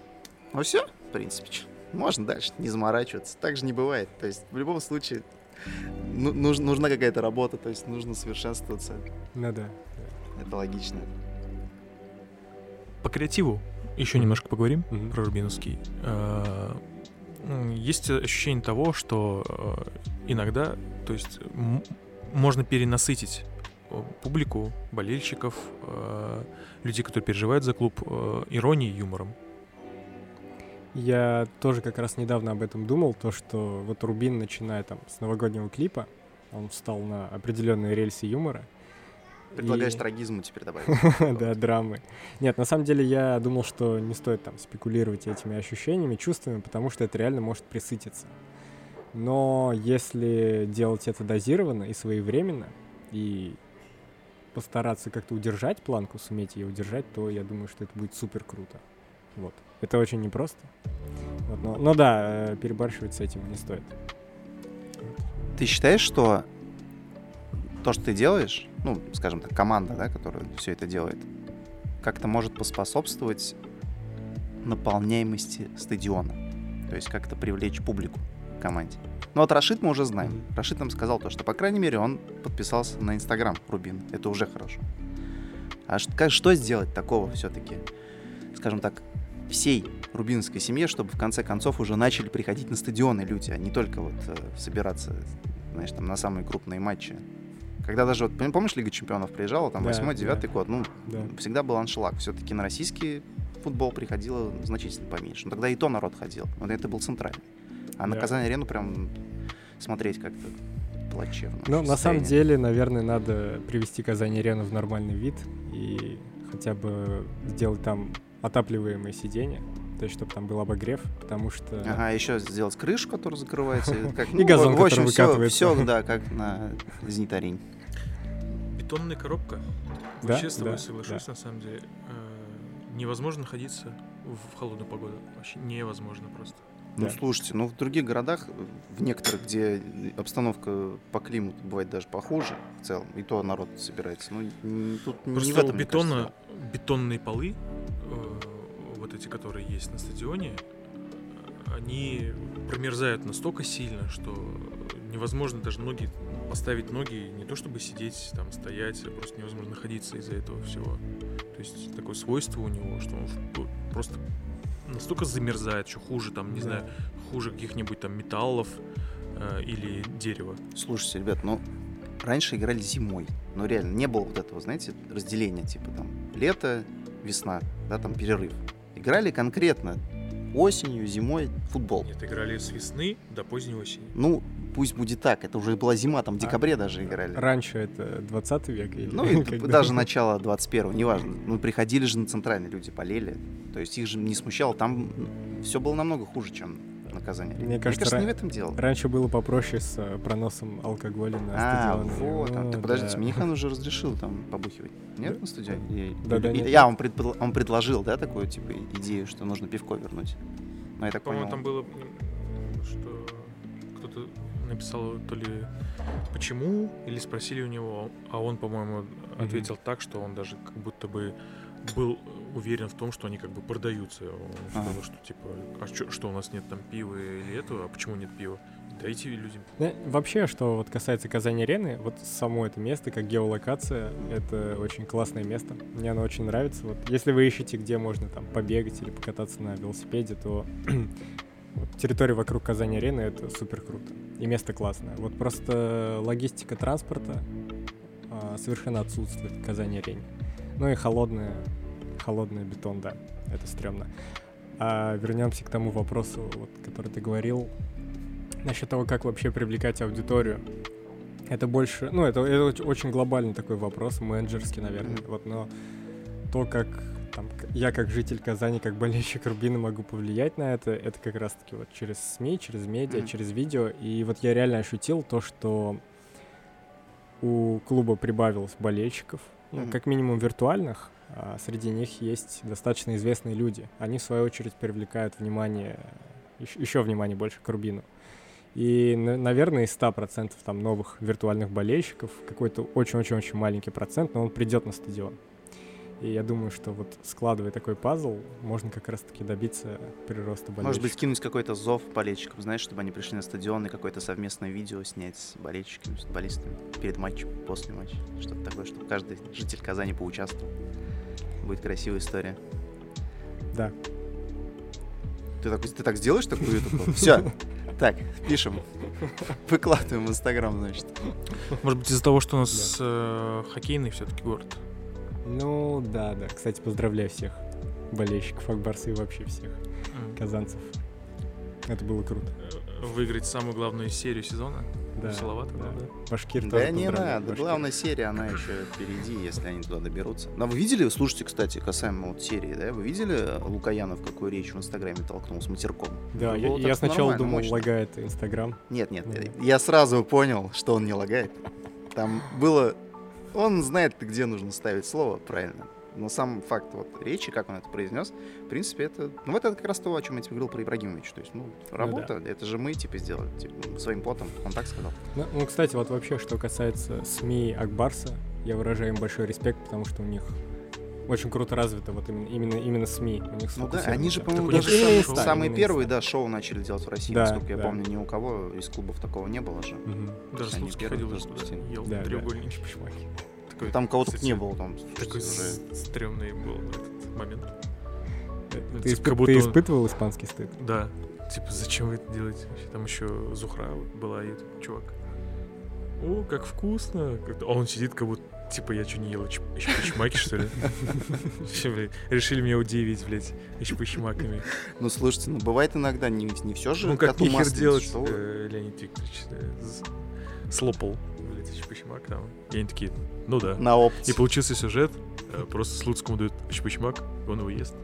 ну все, в принципе, можно дальше не заморачиваться. Так же не бывает. То есть в любом случае ну- нуж- нужна какая-то работа, то есть нужно совершенствоваться. Ну да. Это логично. По креативу еще немножко поговорим Мгм. про Рубиновский. Э, Есть ощущение того, что э, иногда, то есть можно перенасытить э, публику, болельщиков, э, людей, которые переживают за клуб, э, иронией юмором. Я тоже как раз недавно об этом думал, то, что вот Рубин, начиная там с новогоднего клипа, он встал на определенные рельсы юмора. Предлагаешь И- трагизму теперь добавить. да, драмы. Нет, на самом деле я думал, что не стоит там спекулировать этими ощущениями, чувствами, потому что это реально может присытиться. Но если делать это дозированно и своевременно, и постараться как-то удержать планку, суметь ее удержать, то я думаю, что это будет супер круто. Вот. Это очень непросто. Вот, но, но да, э, перебарщивать с этим не стоит. Ты считаешь, что то, что ты делаешь, ну, скажем так, команда, да, которая все это делает, как-то может поспособствовать наполняемости стадиона? То есть как-то привлечь публику команде. Ну вот Рашид мы уже знаем. Рашид нам сказал то, что, по крайней мере, он подписался на Инстаграм Рубин. Это уже хорошо. А как- что сделать такого все-таки, скажем так, всей рубинской семье, чтобы в конце концов уже начали приходить на стадионы люди, а не только вот э, собираться, знаешь, там на самые крупные матчи. Когда даже, вот, пом- помнишь, Лига Чемпионов приезжала, там Да, 8-9 да. год, ну, Да. всегда был аншлаг. Все-таки на российский футбол приходило значительно поменьше. Но тогда и то народ ходил. Вот это был центральный. А на Да. Казань-арену прям смотреть как-то плачевно. Ну, на самом деле, наверное, надо привести Казань-арену в нормальный вид и хотя бы сделать там отапливаемые сиденья, то есть чтобы там был обогрев, потому что... Ага, еще сделать крышу, которая закрывается. и Как, И газон, в общем, который все, все, да, как на Зенит-арене. Бетонная коробка. Да, Вообще с тобой да, соглашусь, да. на самом деле. Э, Невозможно находиться в холодную погоду. Вообще невозможно просто. Ну, Да. слушайте, ну в других городах, в некоторых, где обстановка по климату бывает даже похуже в целом, и то народ собирается. Ну, тут не в Просто этом, бетона, кажется, бетонные полы, э, вот эти, которые есть на стадионе, они промерзают настолько сильно, что невозможно даже ноги поставить ноги, не то чтобы сидеть, там, стоять, а просто невозможно находиться из-за этого всего. То есть такое свойство у него, что он просто настолько замерзает, что хуже, там, не Да. знаю, хуже каких-нибудь там металлов э, или дерева. Слушайте, ребят, ну раньше играли зимой, но реально не было вот этого, знаете, разделения, типа там лето, весна, да, там перерыв. Играли конкретно осенью, зимой футбол. Нет, играли с весны до поздней осени. Ну, пусть будет так, это уже была зима, там в А, декабре даже играли. Раньше это 20 век или Ну, и когда? даже начало 21-го, неважно. Ну, приходили же на центральные люди, болели. То есть их же не смущало. Там все было намного хуже, чем на Казани. Мне кажется, не ра- в этом дело. Раньше было попроще с э, проносом алкоголя на А, стадионы. вот. а, Ну, так подождите, да. Минихан уже разрешил там побухивать. Нет, Да. на стадионе? И- нет. Я, он, предпо- он предложил, да, такую, типа, идею, что нужно пивко вернуть. Ну, я так По-моему, понял. там было, что кто-то написал то ли почему, или спросили у него, а он, по-моему, ответил так, что он даже как будто бы был уверен в том, что они как бы продаются. Он сказал, Ага. что типа, а чё- что у нас нет там пива или этого, а почему нет пива? Дайте людям. Да, вообще, что вот касается Казани-арены, вот само это место, как геолокация, это очень классное место. Мне оно очень нравится. Вот если вы ищете, где можно там побегать или покататься на велосипеде, то территория вокруг Казани-арены — это супер круто. И место классное. Вот просто логистика транспорта а, совершенно отсутствует в Казани-арене. Ну и холодная, холодный бетон, да, это стрёмно. А вернемся к тому вопросу, вот, который ты говорил, насчет того, как вообще привлекать аудиторию. Это больше, ну, это, это оч- очень глобальный такой вопрос, менеджерский, наверное. Вот, но то, как там, я как житель Казани, как болельщик Рубина могу повлиять на это, это как раз-таки вот через СМИ, через медиа, Мгм. через видео. И вот я реально ощутил то, что у клуба прибавилось болельщиков, ну, Мгм. как минимум виртуальных, а среди них есть достаточно известные люди. Они, в свою очередь, привлекают внимание, еще внимание больше к Рубину. И, на- наверное, из 100% там новых виртуальных болельщиков какой-то очень-очень-очень маленький процент, но он придет на стадион. И я думаю, что вот складывая такой пазл, можно как раз-таки добиться прироста болельщиков. Может быть, кинуть какой-то зов болельщикам, знаешь, чтобы они пришли на стадион и какое-то совместное видео снять с болельщиками, с футболистами перед матчем, после матча. Что-то такое, чтобы каждый житель Казани поучаствовал. Будет красивая история. Да. Ты так, ты так сделаешь такую такую? Все. Так, пишем. Выкладываем в Инстаграм, значит. Может быть, из-за того, что у нас э, хоккейный все-таки город. Ну, да, да. Кстати, поздравляю всех болельщиков Акбарса и вообще всех М. казанцев. Это было круто. Выиграть самую главную серию сезона. Да, Веселовато да. да? Башкир Да тоже не надо. Башкир. Главная серия, она еще впереди, если они туда доберутся. Но вы видели, слушайте, кстати, касаемо вот серии, да? Вы видели Лукаянов, какую речь в Инстаграме толкнул с матерком? Да, я, я сначала думал, мощно. лагает Инстаграм. Нет, нет, Ну. я сразу понял, что он не лагает. Там было... Он знает, где нужно ставить слово правильно. Но сам факт вот речи, как он это произнес, в принципе, это... Ну, это как раз то, о чем я тебе говорил про Ибрагимовича. То есть, ну, работа, это же мы, типа, сделали, типа, своим потом. Он так сказал. Ну, ну, кстати, вот вообще, что касается СМИ Акбарса, я выражаю им большой респект, потому что у них очень круто развито вот именно, именно, именно СМИ. У них Ну да, они же, по-моему, даже же самые, шоу. самые именно первые, да, шоу начали делать в России, Да, насколько я да. помню, ни у кого из клубов такого не было же. Мгм. Даже Они первые ходил спустили. ел Да, да. треугольники. Чпочмаки. Такой, Там кого-то кстати, не было, там Такой уже... стрёмный был этот момент. Ты, типа, испы- как будто ты испытывал испанский стыд? Да. Типа, зачем вы это делаете? вообще? Там еще Зухра была и этот чувак. О, как вкусно. Как-то- А он сидит, как будто Типа, я что, не ел еще чмаки, что ли? Все, блядь, решили меня удивить, блядь, еще чмаками. Ну, слушайте, ну, бывает иногда не, не все же Ну, как нихер делать, э, Леонид Викторович, слопал, блядь, чмак там. И они такие, ну да. На опыте. И получился сюжет, э, просто Слуцкому дают чмак, он его ест.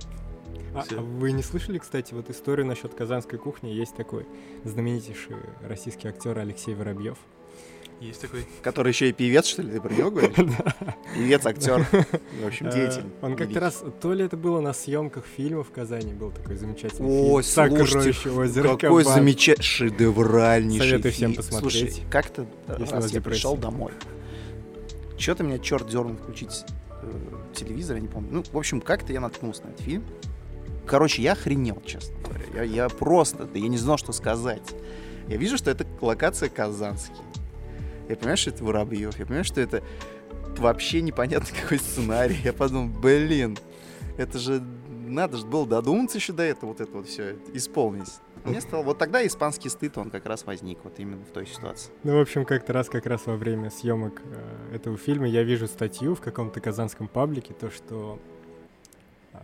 А, а вы не слышали, кстати, вот историю насчет казанской кухни? Есть такой знаменитейший российский актер Алексей Воробьев. Есть такой. Который еще и певец, что ли, ты про него говоришь? Певец, актер. В общем, Э, деятель. Он как-то раз, то ли это было на съемках фильма в Казани, был такой замечательный Ой, фильм. слушайте, «Сокровище озера Какой Кабан». замечательный, шедевральнейший Советую всем посмотреть, Слушай, как-то раз я пришел домой. Что-то меня черт дернул включить э, телевизор, я не помню. Ну, в общем, как-то я наткнулся на этот фильм. Короче, я охренел, честно говоря. Я, я просто, да я не знал, что сказать. Я вижу, что это локация Казанский. Я понимаю, что это Воробьев. Я понимаю, что это вообще непонятно какой сценарий. Я подумал, блин, это же надо же было додуматься еще до этого, вот это вот все исполнить. Мне стало, вот тогда испанский стыд, он как раз возник вот именно в той ситуации. Ну, в общем, как-то раз как раз во время съемок э, этого фильма я вижу статью в каком-то казанском паблике, то, что э,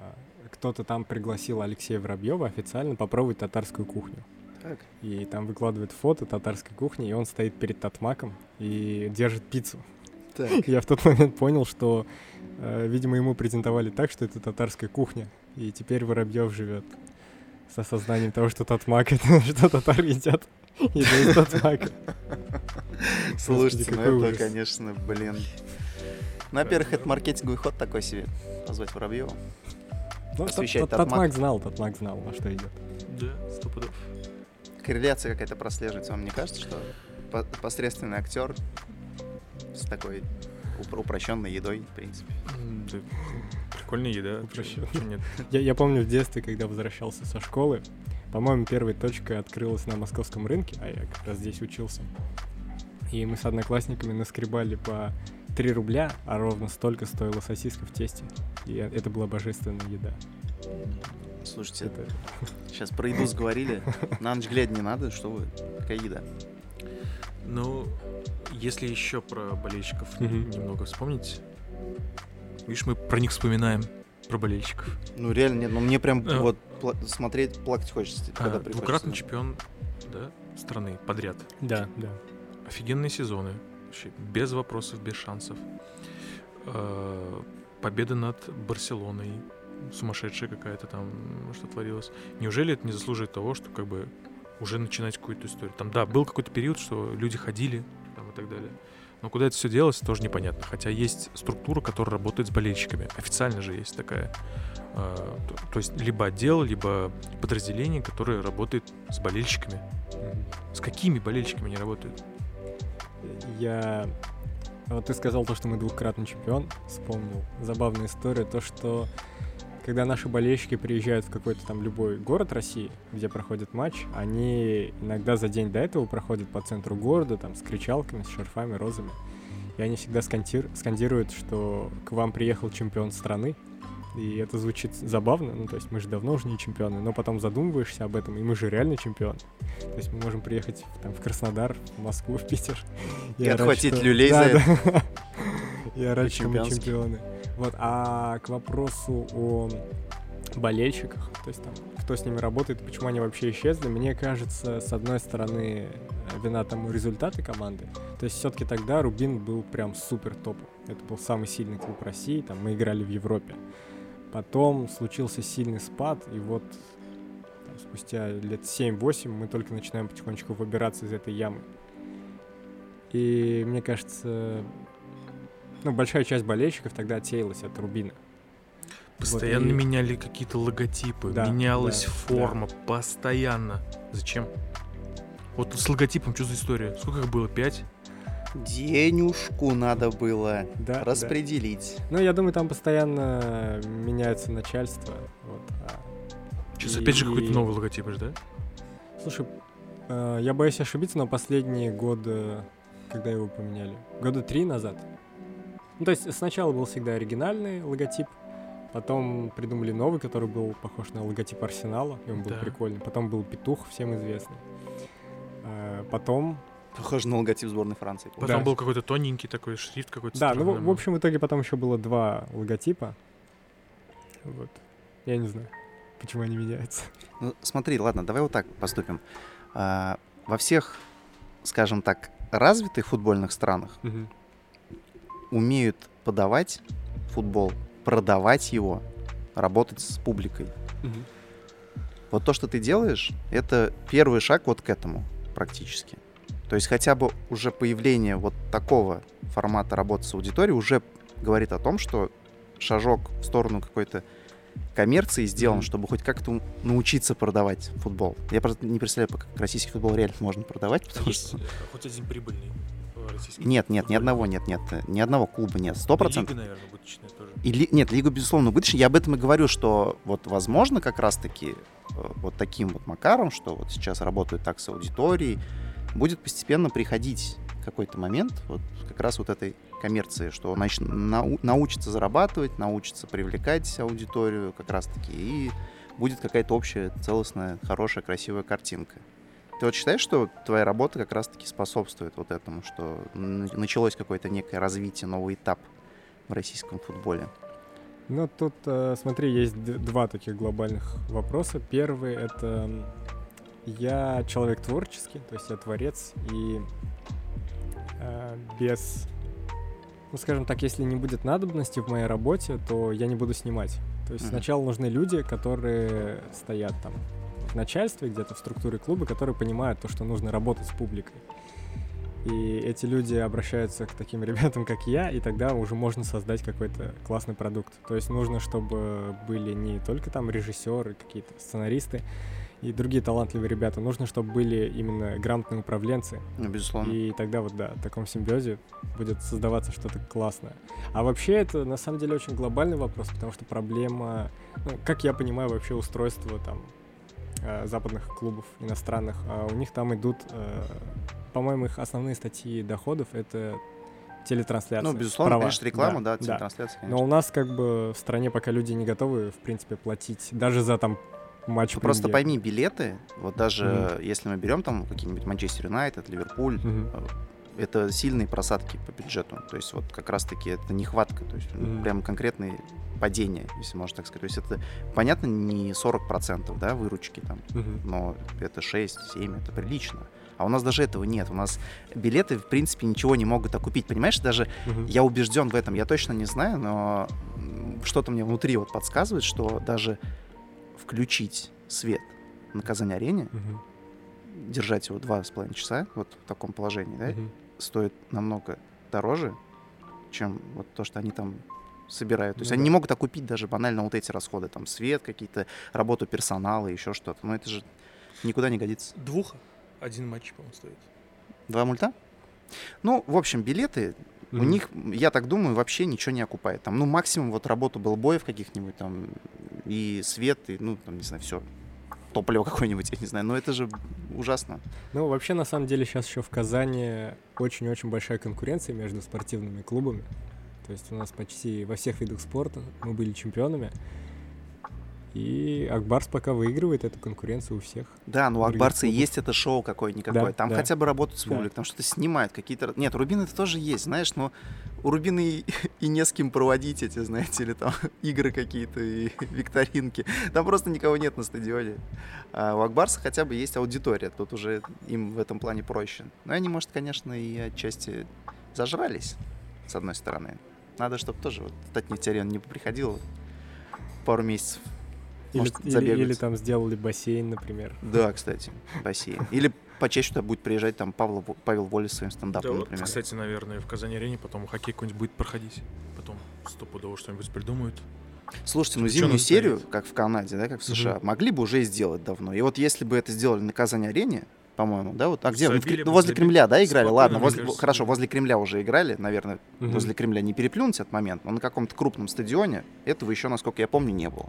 кто-то там пригласил Алексея Воробьева официально попробовать татарскую кухню. Так. И там выкладывает фото татарской кухни, и он стоит перед татмаком и держит пиццу. Так. Я в тот момент понял, что, э, видимо, ему презентовали так, что это татарская кухня. И теперь Воробьев живет с осознанием того, что татмак это что татары едят. И из татмака. Слушайте, ну это, конечно, блин. Ну, во-первых, это маркетинговый ход такой себе. Позвать Воробьева. Ну, Татмак Татмак. знал, Татмак знал, на что идет. Да, сто пудов. Корреляция какая-то прослеживается. Вам не кажется, что по- посредственный актер с такой упро- упрощенной едой, в принципе? Да, Прикольная еда. Чё нет? Я, я помню в детстве, когда возвращался со школы, по-моему, первой точкой открылась на московском рынке, а я как раз здесь учился. И мы с одноклассниками наскребали по 3 рубля, а ровно столько стоила сосиска в тесте. И это была божественная еда. Слушайте, Это... сейчас про еду сговорили. На ночь глядя не надо, что вы? Какая еда? Ну, если еще про болельщиков немного вспомнить. Видишь, мы про них вспоминаем, про болельщиков. Ну, реально нет. Ну, мне прям Э. вот пла- смотреть, плакать хочется, А, двукратный чемпион да, страны подряд. Да, да. Офигенные сезоны. Вообще, без вопросов, без шансов. Э, Победа над Барселоной. Сумасшедшая какая-то там, что творилось. Неужели это не заслуживает того, что как бы уже начинать какую-то историю? Там, да, был какой-то период, что люди ходили там, и так далее. Но куда это все делось, тоже непонятно. Хотя есть структура, которая работает с болельщиками. Официально же есть такая. э, то, есть либо отдел, либо подразделение, которое работает с болельщиками. С какими болельщиками они работают? Я... Вот ты сказал то, что мы двукратный чемпион. Вспомнил забавная история, то, что когда наши болельщики приезжают в какой-то там любой город России, где проходит матч, они иногда за день до этого проходят по центру города, там, с кричалками, с шарфами, розами. И они всегда скантир- скандируют, что к вам приехал чемпион страны. И это звучит забавно, ну, то есть мы же давно уже не чемпионы, но потом задумываешься об этом, и мы же реально чемпионы. То есть мы можем приехать там, в Краснодар, в Москву, в Питер. И орать, отхватить что- люлей Да, за это. И орать, что мы чемпионы. Вот, а к вопросу о болельщиках, то есть там, кто с ними работает, почему они вообще исчезли, мне кажется, с одной стороны, вина тому результаты команды. То есть все-таки тогда Рубин был прям супер топом. Это был самый сильный клуб России, там мы играли в Европе. Потом случился сильный спад, и вот там, спустя лет 7-8 мы только начинаем потихонечку выбираться из этой ямы. И мне кажется, ну, большая часть болельщиков тогда отсеялась от Рубина. Постоянно и- меняли какие-то логотипы, Да, менялась да, форма, постоянно. Зачем? Вот с логотипом что за история? Сколько их было? Пять? Денюшку надо было Да, да. распределить. Ну, я думаю, там постоянно меняется начальство. Вот, а- Сейчас И- опять же какой-то новый логотип, да? Слушай, э, я боюсь ошибиться, но последние годы, когда его поменяли, года три назад. Ну, то есть сначала был всегда оригинальный логотип, потом придумали новый, который был похож на логотип Арсенала, и он был Да. прикольный. Потом был петух, всем известный. Э, Потом Похоже на логотип сборной Франции. Потом Да. был какой-то тоненький такой шрифт какой-то. Да, ну, в- был. общем, в итоге потом еще было два логотипа. Вот. Я не знаю, почему они меняются. Ну, смотри, ладно, давай вот так поступим. А, во всех, скажем так, развитых футбольных странах умеют подавать футбол, продавать его, работать с публикой. Вот то, что ты делаешь, это первый шаг вот к этому практически. То есть хотя бы уже появление вот такого формата работы с аудиторией уже говорит о том, что шажок в сторону какой-то коммерции сделан, Мгм. чтобы хоть как-то научиться продавать футбол. Я просто не представляю, как российский футбол реально можно продавать, потому Есть что... э, хоть один прибыльный российский. Нет, нет, ни одного нет, нет, ни одного клуба нет, сто процентов. Лига, наверное, убыточная тоже. И ли- нет, Лига, безусловно, убыточная. Я об этом и говорю, что вот возможно как раз-таки э, вот таким вот макаром, что вот сейчас работают так с аудиторией, будет постепенно приходить какой-то момент вот как раз вот этой коммерции, что нач- нау- научится зарабатывать, научится привлекать аудиторию как раз-таки, и будет какая-то общая, целостная, хорошая, красивая картинка. Ты вот считаешь, что твоя работа как раз-таки способствует вот этому, что началось какое-то некое развитие, новый этап в российском футболе? Ну, тут, э, смотри, есть два таких глобальных вопроса. Первый — это я человек творческий, то есть я творец, и э, без, ну, скажем так, если не будет надобности в моей работе, то я не буду снимать. То есть Мгм. сначала нужны люди, которые стоят там начальстве, где-то в структуре клуба, которые понимают то, что нужно работать с публикой. И эти люди обращаются к таким ребятам, как я, и тогда уже можно создать какой-то классный продукт. То есть нужно, чтобы были не только там режиссеры, какие-то сценаристы и другие талантливые ребята, нужно, чтобы были именно грамотные управленцы. Ну, безусловно. И тогда вот, да, в таком симбиозе будет создаваться что-то классное. А вообще это на самом деле очень глобальный вопрос, потому что проблема, ну, как я понимаю, вообще устройство там западных клубов иностранных, а у них там идут, э, по-моему, их основные статьи доходов это телетрансляция. Ну, безусловно, права. конечно, реклама, да, да. телетрансляция, Но конечно. у нас как бы в стране пока люди не готовы, в принципе, платить даже за там матч Ну, Просто пойми, билеты, вот даже если мы берем там какие-нибудь Манчестер Юнайтед, Ливерпуль, Мгм. Это сильные просадки по бюджету. То есть вот как раз-таки это нехватка, то есть Мгм. прям конкретные падения, если можно так сказать. То есть это, понятно, не 40% да, выручки там, Мгм. но это 6-7, это прилично. А у нас даже этого нет. У нас билеты, в принципе, ничего не могут окупить. Понимаешь, даже Мгм. я убежден в этом, я точно не знаю, но что-то мне внутри вот подсказывает, что даже включить свет на Казань-арене, Мгм. держать его два с половиной часа, вот в таком положении, да, Мгм. Стоит намного дороже, чем вот то, что они там собирают. То есть Ну они да. не могут окупить даже банально вот эти расходы, там свет, какие-то работу персонала, еще что-то. Но это же никуда не годится. Двух один матч, по-моему, стоит. Два мульта? Ну, в общем, билеты У Мгм. них, я так думаю, вообще ничего не окупает. Там, ну, максимум вот работу белбоев каких-нибудь там, и свет, и, ну, там, не знаю, все. Топливо какое-нибудь, я не знаю. Но это же ужасно. Ну, вообще, на самом деле, сейчас еще в Казани очень-очень большая конкуренция между спортивными клубами. То есть у нас почти во всех видах спорта мы были чемпионами. И Акбарс пока выигрывает эту конкуренцию у всех. Да, ну у Акбарца клубов. есть это шоу какое-никакое. Да, там да. хотя бы работают с Да. публикой, там что-то снимают, какие-то... Нет, у Рубина это тоже есть, знаешь, но у Рубина и, и не с кем проводить эти, знаете, или там игры какие-то, и викторинки. Там просто никого нет на стадионе. А у Акбарса хотя бы есть аудитория, тут уже им в этом плане проще. Но они, может, конечно, и отчасти зажрались, с одной стороны. Надо, чтобы тоже вот Татнефть-арена не приходил пару месяцев. Или, Может, или- или там сделали бассейн, например. Да, кстати, бассейн. Или почаще туда будет приезжать там Павел, Павел Волис своим стендапом, Да, вот, например. кстати, наверное, в Казани-арене потом хоккей какой-нибудь будет проходить. Потом стопудово что-нибудь придумают. Слушайте, ну зимнюю серию, стоять? как в Канаде, да, как в США, Мгм. могли бы уже и сделать давно. И вот если бы это сделали на Казань-арене, по-моему, да, вот, а где? Ну, в ну, возле забили. Кремля, да, играли? Спокойно, Ладно, возле, кажется, хорошо, да. возле Кремля уже играли, наверное, Мгм. возле Кремля не переплюнуть этот момент, но на каком-то крупном стадионе этого еще, насколько я помню, не было.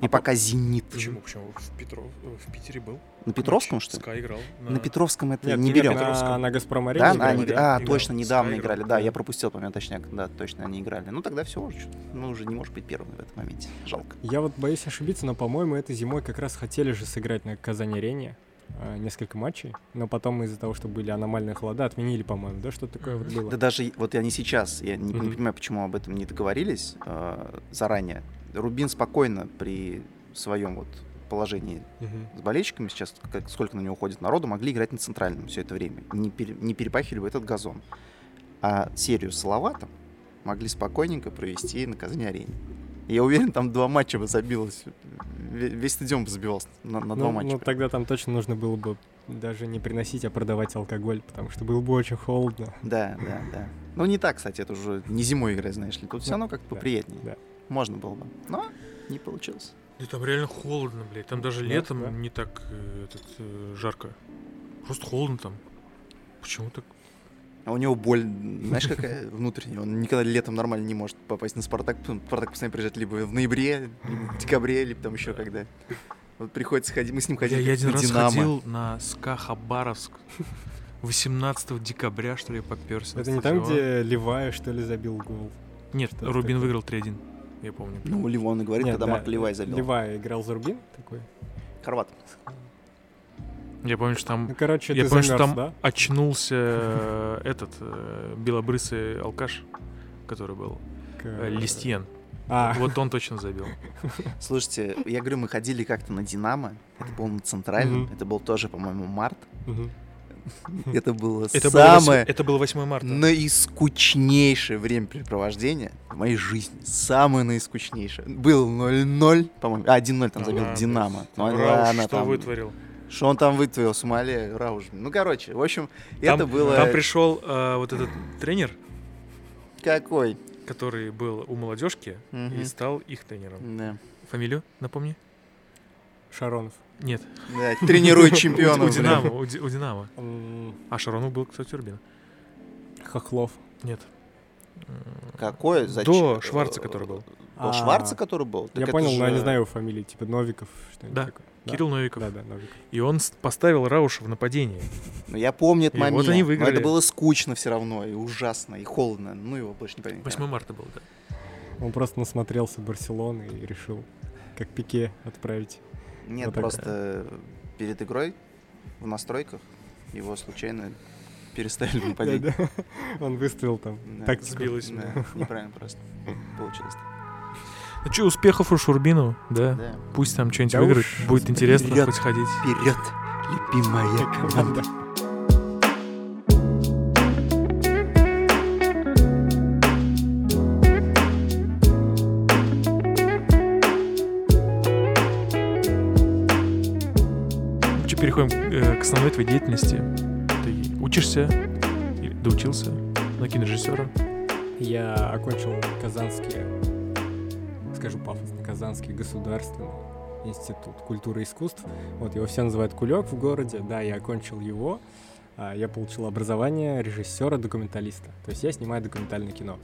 И А по- пока «Зенит». Почему? Почему? В, Петров, в Питере был. На Петровском, что ли? СКА играл. На Петровском это Нет, не берем. на, Петровском. на Газпром-арене Да, играли, они, да? а, Играл. точно, недавно Sky играли. играл, Да, я пропустил, по-моему, точняк. Да, точно, они играли. Ну, тогда все уже. Ну, уже не может быть первым в этом моменте. Жалко. Я вот боюсь ошибиться, но, по-моему, этой зимой как раз хотели же сыграть на Казани-арене. а, несколько матчей, но потом из-за того, что были аномальные холода, отменили, по-моему, да, что такое вот было? Да даже вот они сейчас, я не, не Мгм. понимаю, почему об этом не договорились э, заранее. Рубин спокойно при своем вот положении Мгм. с болельщиками сейчас, как, сколько на него уходит народу, могли играть на центральном все это время. Не, пере- не перепахивали бы этот газон. А серию с Салаватом могли спокойненько провести на Казани-арене. Я уверен, там два матча бы забилось. Ве- Весь стадион бы забивался на, на два Ну, матча. ну, тогда там точно нужно было бы даже не приносить, а продавать алкоголь, потому что было бы очень холодно. Да, да, да. Ну, не так, кстати, это уже не зимой играть, знаешь ли. Тут все равно как-то да, поприятнее. да. Можно было бы. Но не получилось. Да там реально холодно, блядь. Там даже Да, летом да. не так э, этот, э, жарко. Просто холодно там. Почему так? А у него боль, знаешь, какая внутренняя. Он никогда летом нормально не может попасть на Спартак. Спартак постоянно приезжает либо в ноябре, либо в декабре, либо там еще когда. Вот приходится ходить. Мы с ним Я, ходили я один раз «Динамо». ходил на СКА Хабаровск. 18 декабря, что ли, поперся. на Это не там, где Левая, что ли, забил гол? Нет, Рубин выиграл 3-1. Я помню. Ну, Ливон и говорит, Нет, когда да, Марк Левай забил. Левая играл за Рубин такой. Хорват. Я помню, что там Ну, короче, Я помню, что замерз, там да? очнулся э, этот э, белобрысый алкаш, который был. К- э, Листьен. А, Вот он точно забил. Слушайте, я говорю, мы ходили как-то на Динамо. Это был на Центральном. Это был тоже, по-моему, март. Это было Это было, самое это было 8 марта. наискучнейшее времяпрепровождение в моей жизни. Самое наискучнейшее. Был 0-0, по-моему. А, 1-0 там забил Ага, Динамо. Ну, Рауш что там- вытворил? Что он там вытворил, с умоляю, Рауш. Ну, короче, в общем, это было... там пришел э, вот этот тренер, Какой? который был у молодежки и стал их тренером. Да. Фамилию напомни? Шаронов. Нет. Да, тренирует чемпионов. у Динамо. У, Ди- у Динамо. А Шаронов был, кстати, у Рубина. Хохлов. Нет. Какой? Зачем? До Шварца, который был. До А, Шварца, который был? Я понял, но я не знаю его фамилии, типа Новиков, что-нибудь Да, такое. Кирилл Новиков. Да, да, Новиков. И он поставил Рауша в нападение. Ну, я помню этот И вот момент. они но выиграли. это было скучно все равно, и ужасно, и холодно. Ну, его больше не помню. 8 марта был, да. Он просто насмотрелся Барселоны и решил, как Пике, отправить. Нет, Вот просто перед игрой в настройках его случайно переставили на нападение. Да-да. Он выставил там Да. тактику. Сбилось. Да, неправильно просто получилось. Ну что, успехов у Шурбину, да. Да. Пусть там что-нибудь Да выиграет. Будет интересно вперед. хоть ходить. Вперед, любимая команда. Переходим э, к основной твоей деятельности. Ты учишься, доучился на кинорежиссера. Я окончил Казанский, скажу пафосно, Казанский государственный институт культуры и искусств. Вот его все называют Кулек в городе. Да, я окончил его. А, Я получил образование режиссера-документалиста. То есть я снимаю документальное кино.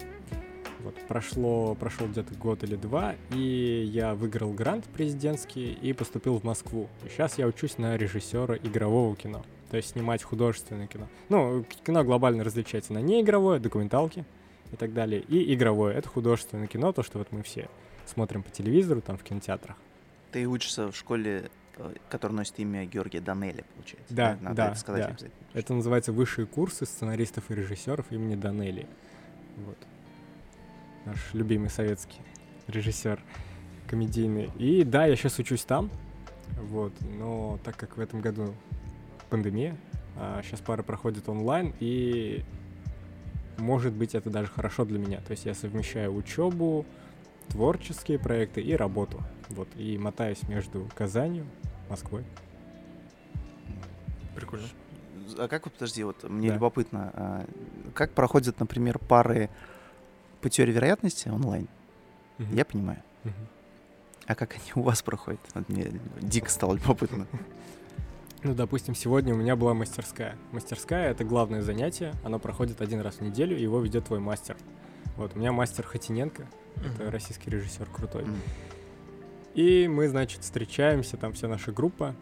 Вот, прошло, прошел где-то год или два, и я выиграл грант президентский и поступил в Москву. И сейчас я учусь на режиссера игрового кино. То есть снимать художественное кино. Ну, кино глобально различается на неигровое, документалки и так далее. И игровое. Это художественное кино, то, что вот мы все смотрим по телевизору, там в кинотеатрах. Ты учишься в школе, э, которая носит имя Георгия Данеля, получается. Да, Надо да, это сказать да. обязательно. Это называется высшие курсы сценаристов и режиссеров имени Данелли. Вот. Наш любимый советский режиссер комедийный. И да, я сейчас учусь там. Вот. Но так как в этом году пандемия, а сейчас пара проходит онлайн, и может быть это даже хорошо для меня. То есть я совмещаю учебу, творческие проекты и работу. Вот. И мотаюсь между Казанью, Москвой. Прикольно. А как подожди, вот мне Да. любопытно, а, как проходят, например, пары по теории вероятности онлайн? Мгм. Я понимаю. Мгм. А как они у вас проходят? Вот мне дико стало любопытно. Ну, допустим, сегодня у меня была мастерская. Мастерская — это главное занятие, оно проходит один раз в неделю, его ведет твой мастер. Вот, у меня мастер Хатиненко, это российский режиссер крутой. И мы, значит, встречаемся, там вся наша группа,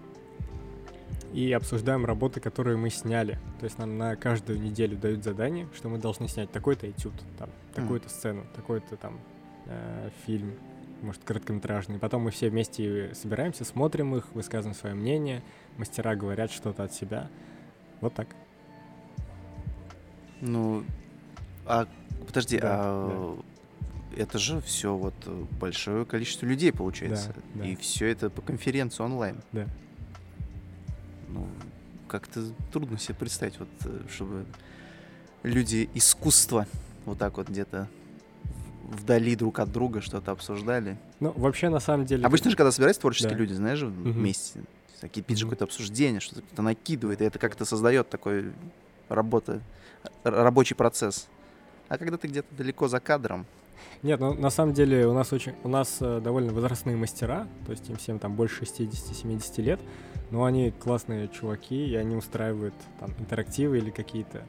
и обсуждаем работы, которые мы сняли. То есть нам на каждую неделю дают задание, что мы должны снять такой-то этюд, там, такую-то сцену, такой-то там э, фильм может, короткометражные. Потом мы все вместе собираемся, смотрим их, высказываем свое мнение, мастера говорят что-то от себя. Вот так. Ну, а подожди, Да, а это же все вот большое количество людей получается. Да, да. И все это по конференции онлайн. Да. Ну, как-то трудно себе представить, вот, э, чтобы люди искусства вот так вот где-то вдали друг от друга что-то обсуждали. Ну, вообще, на самом деле... Обычно же, когда собираются творческие Да. люди, знаешь, же, Мгм. вместе, какие-то Мгм. какое-то обсуждение, что-то кто-то накидывает, и это как-то создает такой работа, рабочий процесс. А когда ты где-то далеко за кадром, Нет, ну на самом деле у нас очень, у нас э, довольно возрастные мастера, то есть им всем там больше 60-70 лет, но они классные чуваки, и они устраивают там интерактивы или какие-то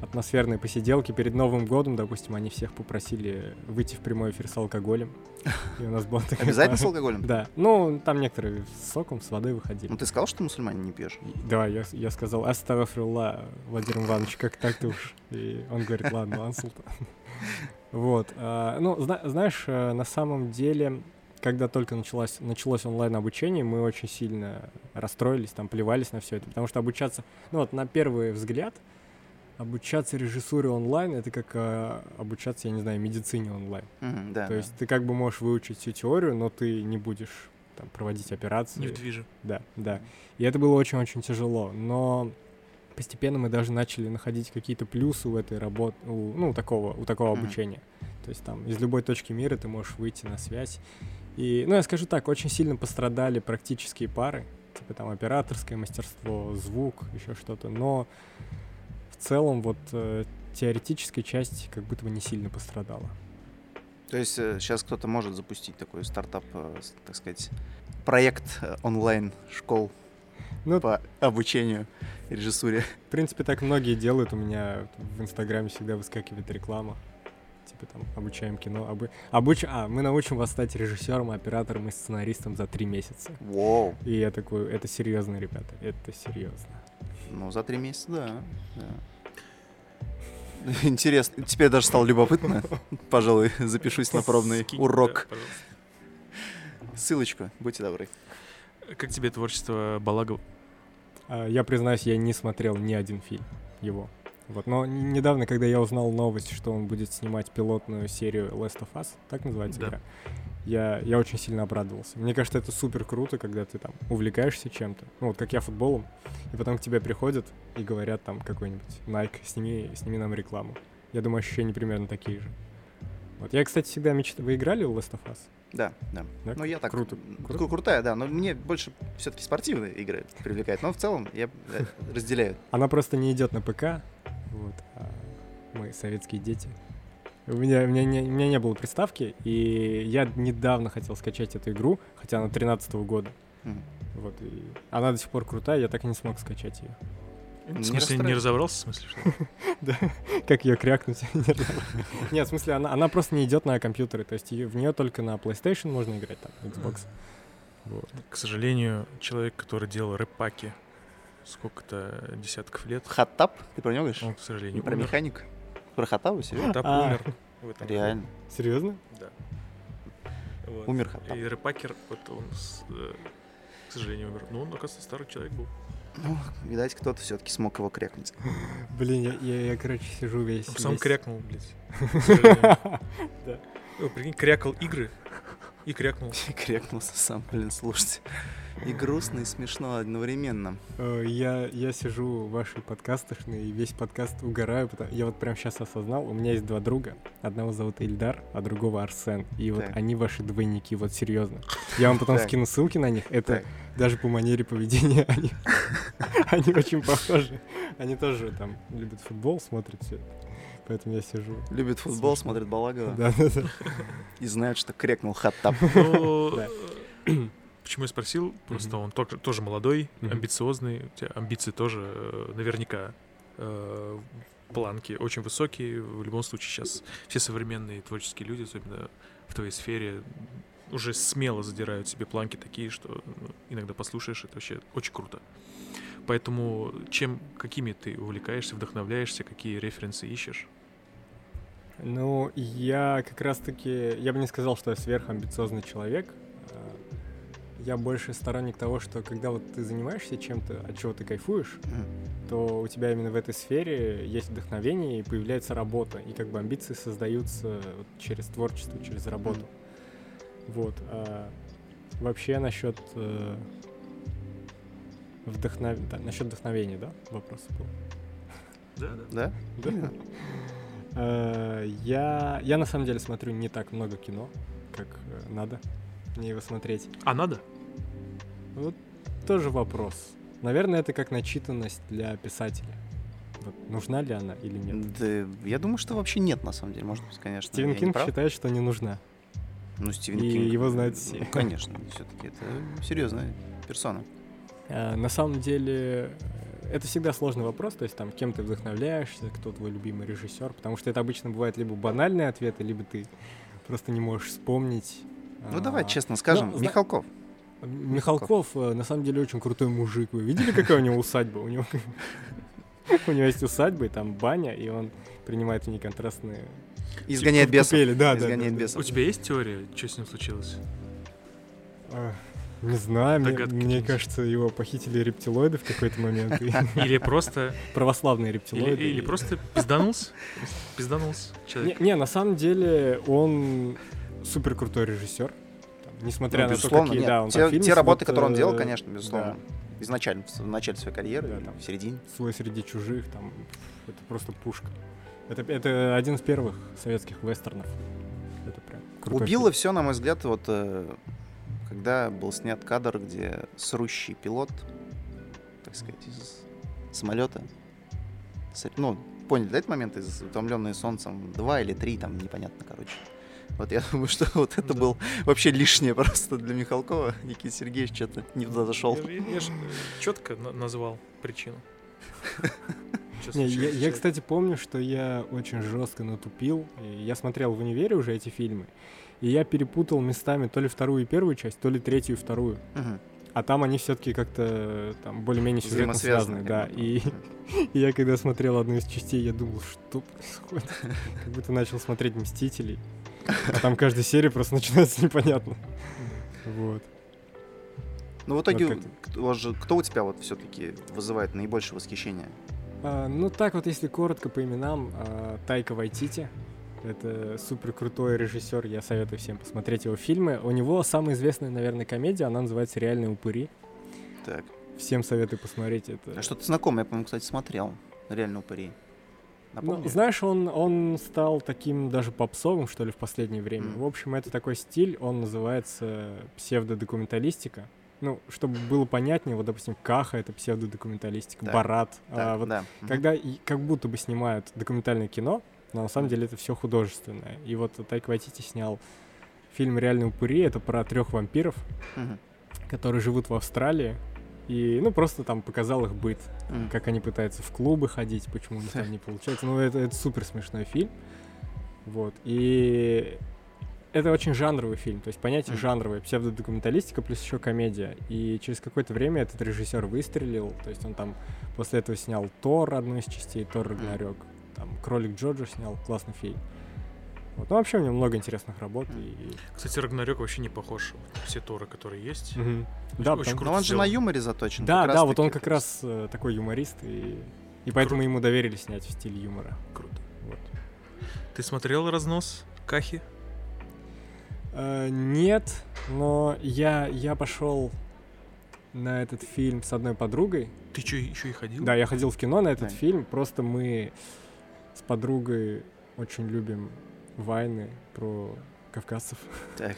атмосферные посиделки. Перед Новым годом, допустим, они всех попросили выйти в прямой эфир с алкоголем. И у нас была такая обязательно с алкоголем? Да. Ну, там некоторые с соком, с водой выходили. Ну ты сказал, что мусульмане не пьешь? Да, я, я сказал, астафирулла, Владимир Иванович, как так ты уж? И он говорит, ладно, ладно, Султан. Вот. а, Ну, зна- знаешь, э, на самом деле, когда только началось, началось онлайн-обучение, мы очень сильно расстроились, там, плевались на все это, потому что обучаться, ну вот на первый взгляд, обучаться режиссуре онлайн — это как э, обучаться, я не знаю, медицине онлайн. Мгм, да, То да. есть ты как бы можешь выучить всю теорию, но ты не будешь там проводить операции. Не в движе. Да, да. И это было очень-очень тяжело. Но постепенно мы даже начали находить какие-то плюсы в этой работе, ну, у такого, у такого Мгм. обучения. То есть там из любой точки мира ты можешь выйти на связь. И, ну, я скажу так, очень сильно пострадали практические пары, типа там операторское мастерство, звук, еще что-то. Но в целом вот э, теоретическая часть как будто бы не сильно пострадала. То есть сейчас кто-то может запустить такой стартап, э, так сказать, проект э, онлайн школ Ну, по обучению режиссуре. В принципе, так многие делают. У меня в Инстаграме всегда выскакивает реклама. Типа там обучаем кино. Обу... обуч- А, мы научим вас стать режиссером, оператором и сценаристом за три месяца. Воу. И я такой, это серьезно, ребята, это серьезно. Ну, за три месяца, да. да. Интересно. Теперь даже стало любопытно. Пожалуй, запишусь на пробный урок. Ссылочку, будьте добры. Как тебе творчество Балагова? А, Я признаюсь, я не смотрел ни один фильм его. Вот. Но недавно, когда я узнал новость, что он будет снимать пилотную серию Last of Us, так называется Да. игра, я, я очень сильно обрадовался. Мне кажется, это супер круто, когда ты там увлекаешься чем-то. Ну вот как я футболом, и потом к тебе приходят и говорят там какой-нибудь Nike, сними, сними нам рекламу. Я думаю, ощущения примерно такие же. Вот. Я, кстати, всегда мечтал... Вы играли в Last of Us? Да, да. Да? Ну, я так... Круто. Круто. кру- Крутая, да. Но мне больше все-таки спортивные игры привлекают. Но в целом я э, разделяю. Она просто не идет на ПК. Вот. а мы советские дети. У меня, у, меня не, у меня не было приставки, и я недавно хотел скачать эту игру, хотя она 13 года. Мгм. Вот, и она до сих пор крутая, я так и не смог скачать ее. В смысле, не разобрался, в смысле, что? Как ее крякнуть? Нет, в смысле, она, она просто не идет на компьютеры, то есть в нее только на PlayStation можно играть, там, Xbox. Вот. К сожалению, человек, который делал рэп-паки сколько-то десятков лет, Хаттап? Ты про него говоришь? он, к сожалению, Не про механик? Про Хаттаба, серьезно? Тап А. умер. в этом году. Реально. Серьезно? Да. Умер Хаттаб. И рэпакер, вот он, э, к сожалению, умер. Ну, он, оказывается, старый человек был. Ну, видать, кто-то все-таки смог его крякнуть. Блин, я, я, я, короче, сижу весь... Сам весь- крякнул, блядь. Ну, прикинь, крякал игры и крякнул. Крякнулся сам, блин, слушайте. И грустно, и смешно одновременно. Э, Я, я сижу в вашей подкастошной и весь подкаст угораю. потому- Я вот прям сейчас осознал, у меня есть два друга. Одного зовут Ильдар, а другого Арсен. И вот Так. они ваши двойники, вот серьезно. Я вам потом Так. скину ссылки на них. Это Так. даже по манере поведения они, они очень похожи. Они тоже там любят футбол, смотрят все. Поэтому я сижу. Любит футбол, Смешно. смотрит Балагова Да, да, да. и знает, что крякнул Хаттаб. Ну, Почему я спросил? Просто он тоже, молодой, амбициозный. У тебя амбиции тоже э, наверняка э, планки очень высокие. В любом случае сейчас все современные творческие люди, особенно в твоей сфере, уже смело задирают себе планки такие, что ну, иногда послушаешь, это вообще очень круто. Поэтому чем, какими ты увлекаешься, вдохновляешься, какие референсы ищешь? Ну, я как раз-таки, я бы не сказал, что я сверхамбициозный человек. А, Я больше сторонник того, что когда вот ты занимаешься чем-то, от чего ты кайфуешь, Мгм. то у тебя именно в этой сфере есть вдохновение и появляется работа. И как бы амбиции создаются вот через творчество, через работу. Вот. а вообще насчет э, вдохнов... да, насчет вдохновения, да, вопрос был? Да, да. Да? Да. Э, Я, я на самом деле смотрю не так много кино, как э, надо мне его смотреть. А надо? Вот тоже вопрос. Наверное, это как начитанность для писателя. Вот, нужна ли она или нет? Да, я думаю, что вообще нет, на самом деле. Может быть, конечно. Стивен Кинг считает, что не нужна. Ну, Стивен и Кинг. его знают ну, все. конечно, все-таки это серьезная персона. А, На самом деле, э, это всегда сложный вопрос, то есть там кем ты вдохновляешься, кто твой любимый режиссер, потому что это обычно бывает либо банальные ответы, либо ты просто не можешь вспомнить. Ну, А, давай честно скажем, ну, зна- Михалков. Михалков э, на самом деле очень крутой мужик. Вы видели, какая у него усадьба? У него у него есть усадьба, и там баня, и он принимает в ней контрастные Изгоняет бесов. купели, да, да, Изгоняет да, да. бесов. У тебя есть теория, что с ним случилось? Не знаю, мне, мне кажется, его похитили рептилоиды в какой-то момент. Или просто, Православные рептилоиды. или просто пизданулся? Пизданулся Не, человек. не, на самом деле он супер крутой режиссер. Там, Несмотря Ну, на то, какие, нет. да, он те, там фильмы те работы, вот, которые он делал, э, конечно, безусловно. да. Изначально, в начале своей карьеры, Да, там. в середине. свой среди чужих, там это просто пушка. Это, это один из первых советских вестернов. Это прям Убило фильм. все, на мой взгляд, вот э, когда был снят кадр, где срущий пилот, так сказать, из самолета, ну, поняли, да, этот момент из «Утомленные солнцем» два или три, там, непонятно, короче. Вот я думаю, что вот это Да. был вообще лишнее просто для Михалкова. Никита Сергеевич что-то не туда зашел. Я, же четко назвал причину. Не, я, я, кстати, помню, что я очень жестко натупил. Я смотрел в универе уже эти фильмы. И я перепутал местами то ли вторую и первую часть, то ли третью и вторую. А там они все-таки как-то там более-менее сюжетно связаны, да. И, и я когда смотрел одну из частей, я думал, что происходит? Как будто начал смотреть «Мстителей». А там каждая серия просто начинается непонятно. Вот. Ну, в итоге, Вот кто, же- кто у тебя вот все-таки вызывает наибольшее восхищение? А, ну так вот, если коротко по именам, а, Тайка Вайтити. Это супер крутой режиссер, я советую всем посмотреть его фильмы. У него самая известная, наверное, комедия, она называется «Реальные упыри». Так. Всем советую посмотреть это. А что-то знакомое, я, по-моему, кстати, смотрел. Реально упыри. Ну, знаешь, он, он стал таким даже попсовым, что ли, в последнее время. Мгм. В общем, это такой стиль, он называется псевдодокументалистика. Ну, чтобы было понятнее, вот, допустим, Каха — это псевдодокументалистика, Так, Барат. Так, а, вот да. Когда как будто бы снимают документальное кино, но на самом деле это все художественное. И вот Тайка Вайтити снял фильм «Реальные упыри». Это про трех вампиров, Мгм. которые живут в Австралии. И, ну, просто там показал их быт. Мгм. Как они пытаются в клубы ходить, почему у них там не получается. Ну, это, это супер смешной фильм. Вот. И это очень жанровый фильм. То есть понятие Мгм. жанровое, псевдодокументалистика плюс еще комедия. И через какое-то время этот режиссер выстрелил. То есть он там после этого снял Тор, одну из частей, Тор Рагнарёк. Там Кролик Джорджа снял, классный фильм. Вот. Ну, вообще у него много интересных работ. И... Кстати, Рагнарёк вообще не похож на все Торы, которые есть. Мгм. Да, очень потому- круто Но он же сделан. на юморе заточен. да, да, вот он как есть- раз э, такой юморист. И, и поэтому ему доверили снять в стиле юмора. Круто. Вот. Ты смотрел разнос Кахи? Э, нет, но я, я пошел на этот фильм с одной подругой. Ты что, еще и ходил? Да, я ходил в кино на этот Да. фильм, просто мы с подругой очень любим вайны про кавказцев. Так.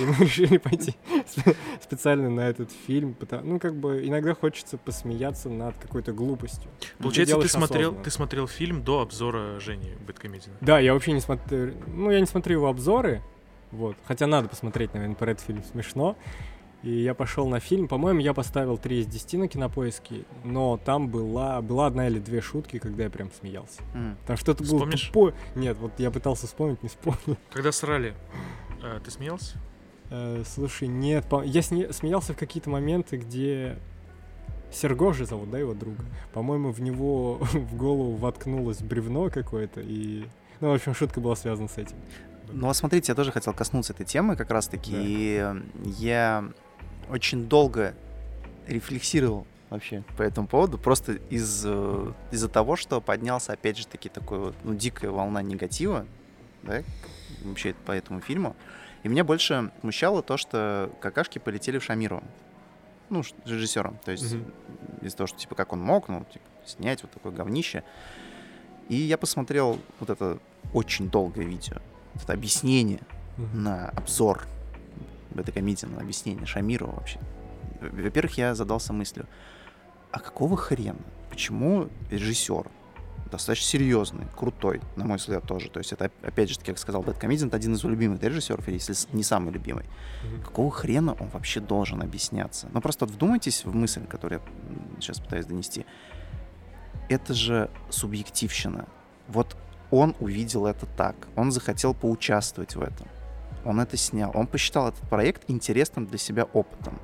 И мы решили пойти спе- специально на этот фильм. потому- Ну, как бы иногда хочется посмеяться над какой-то глупостью. Получается, ты делаешь смотрел, осознанно. ты смотрел фильм до обзора Жени Бэткомедина. Да, я вообще не смотрю... Ну, я не смотрю его обзоры, вот. Хотя надо посмотреть, наверное, про этот фильм смешно. И я пошел на фильм. По-моему, я поставил 3 из 10 на кинопоиске, но там была, была одна или две шутки, когда я прям смеялся. Мгм. Там что-то было Вспомнишь? тупое. Нет, вот я пытался вспомнить, не вспомнил. Когда срали, э, ты смеялся? Э, слушай, нет, по- я сне- смеялся в какие-то моменты, где Серго же зовут, да, его друга? По-моему, в него в голову воткнулось бревно какое-то, и... Ну, в общем, шутка была связана с этим. Ну, а смотрите, я тоже хотел коснуться этой темы как раз-таки, да. и я очень долго рефлексировал вообще по этому поводу, просто из, э, из-за того, что поднялся, опять же таки, такой вот, ну, дикая волна негатива, да, вообще по этому фильму. И меня больше смущало то, что какашки полетели в Шамиру. Ну, режиссером. То есть mm-hmm. из-за того, что, типа, как он мог, ну, типа, снять вот такое говнище. И я посмотрел вот это очень долгое видео, вот это объяснение mm-hmm. на обзор этой комедии, на объяснение Шамирова вообще. Во-первых, я задался мыслью, а какого хрена? Почему режиссер достаточно серьезный, крутой, на мой взгляд, тоже. То есть это, опять же, как сказал Бэткомедиан, это один из любимых режиссеров, если не самый любимый. Mm-hmm. Какого хрена он вообще должен объясняться? Ну просто вдумайтесь в мысль, которую я сейчас пытаюсь донести. Это же субъективщина. Вот он увидел это так, он захотел поучаствовать в этом. Он это снял, он посчитал этот проект интересным для себя опытом.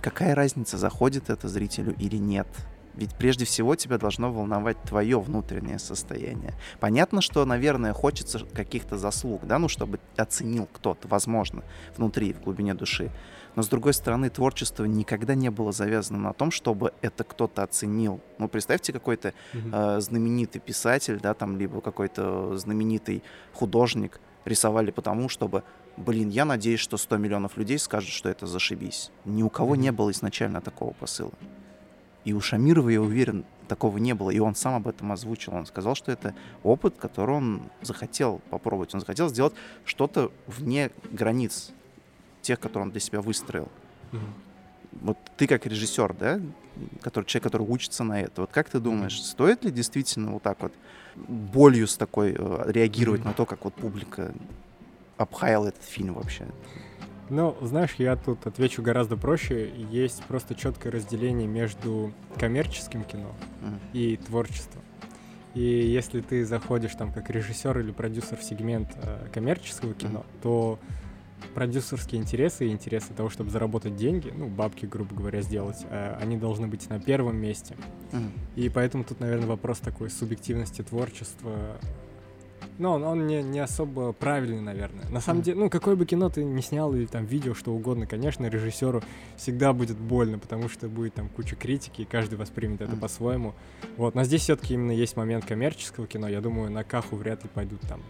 Какая разница, заходит это зрителю или нет? Ведь прежде всего тебя должно волновать твое внутреннее состояние. Понятно, что, наверное, хочется каких-то заслуг, да, ну, чтобы оценил кто-то, возможно, внутри, в глубине души. Но, с другой стороны, творчество никогда не было завязано на том, чтобы это кто-то оценил. Ну, представьте, какой-то mm-hmm. э, знаменитый писатель, да, там, либо какой-то знаменитый художник рисовали потому, чтобы, блин, я надеюсь, что 100 миллионов людей скажут, что это зашибись. Ни у кого не было изначально такого посыла. И у Шамирова, я уверен, такого не было. И он сам об этом озвучил. Он сказал, что это опыт, который он захотел попробовать. Он захотел сделать что-то вне границ тех, которые он для себя выстроил. Mm-hmm. Вот ты как режиссер, да, который, человек, который учится на это, вот как ты думаешь, стоит ли действительно вот так вот болью с такой э, реагировать на то, как вот публика обхаяла этот фильм вообще? Ну, знаешь, я тут отвечу гораздо проще. Есть просто четкое разделение между коммерческим кино mm. и творчеством. И если ты заходишь там как режиссер или продюсер в сегмент э, коммерческого кино, mm. то продюсерские интересы и интересы того, чтобы заработать деньги, ну, бабки, грубо говоря, сделать, э, они должны быть на первом месте. Mm. И поэтому тут, наверное, вопрос такой субъективности творчества но он, он не, не особо правильный, наверное. На самом mm. деле, ну, какое бы кино ты не снял или там видео, что угодно, конечно, режиссеру всегда будет больно, потому что будет там куча критики, и каждый воспримет это mm. по-своему. Вот, но здесь все-таки именно есть момент коммерческого кино. Я думаю, на Каху вряд ли пойдут там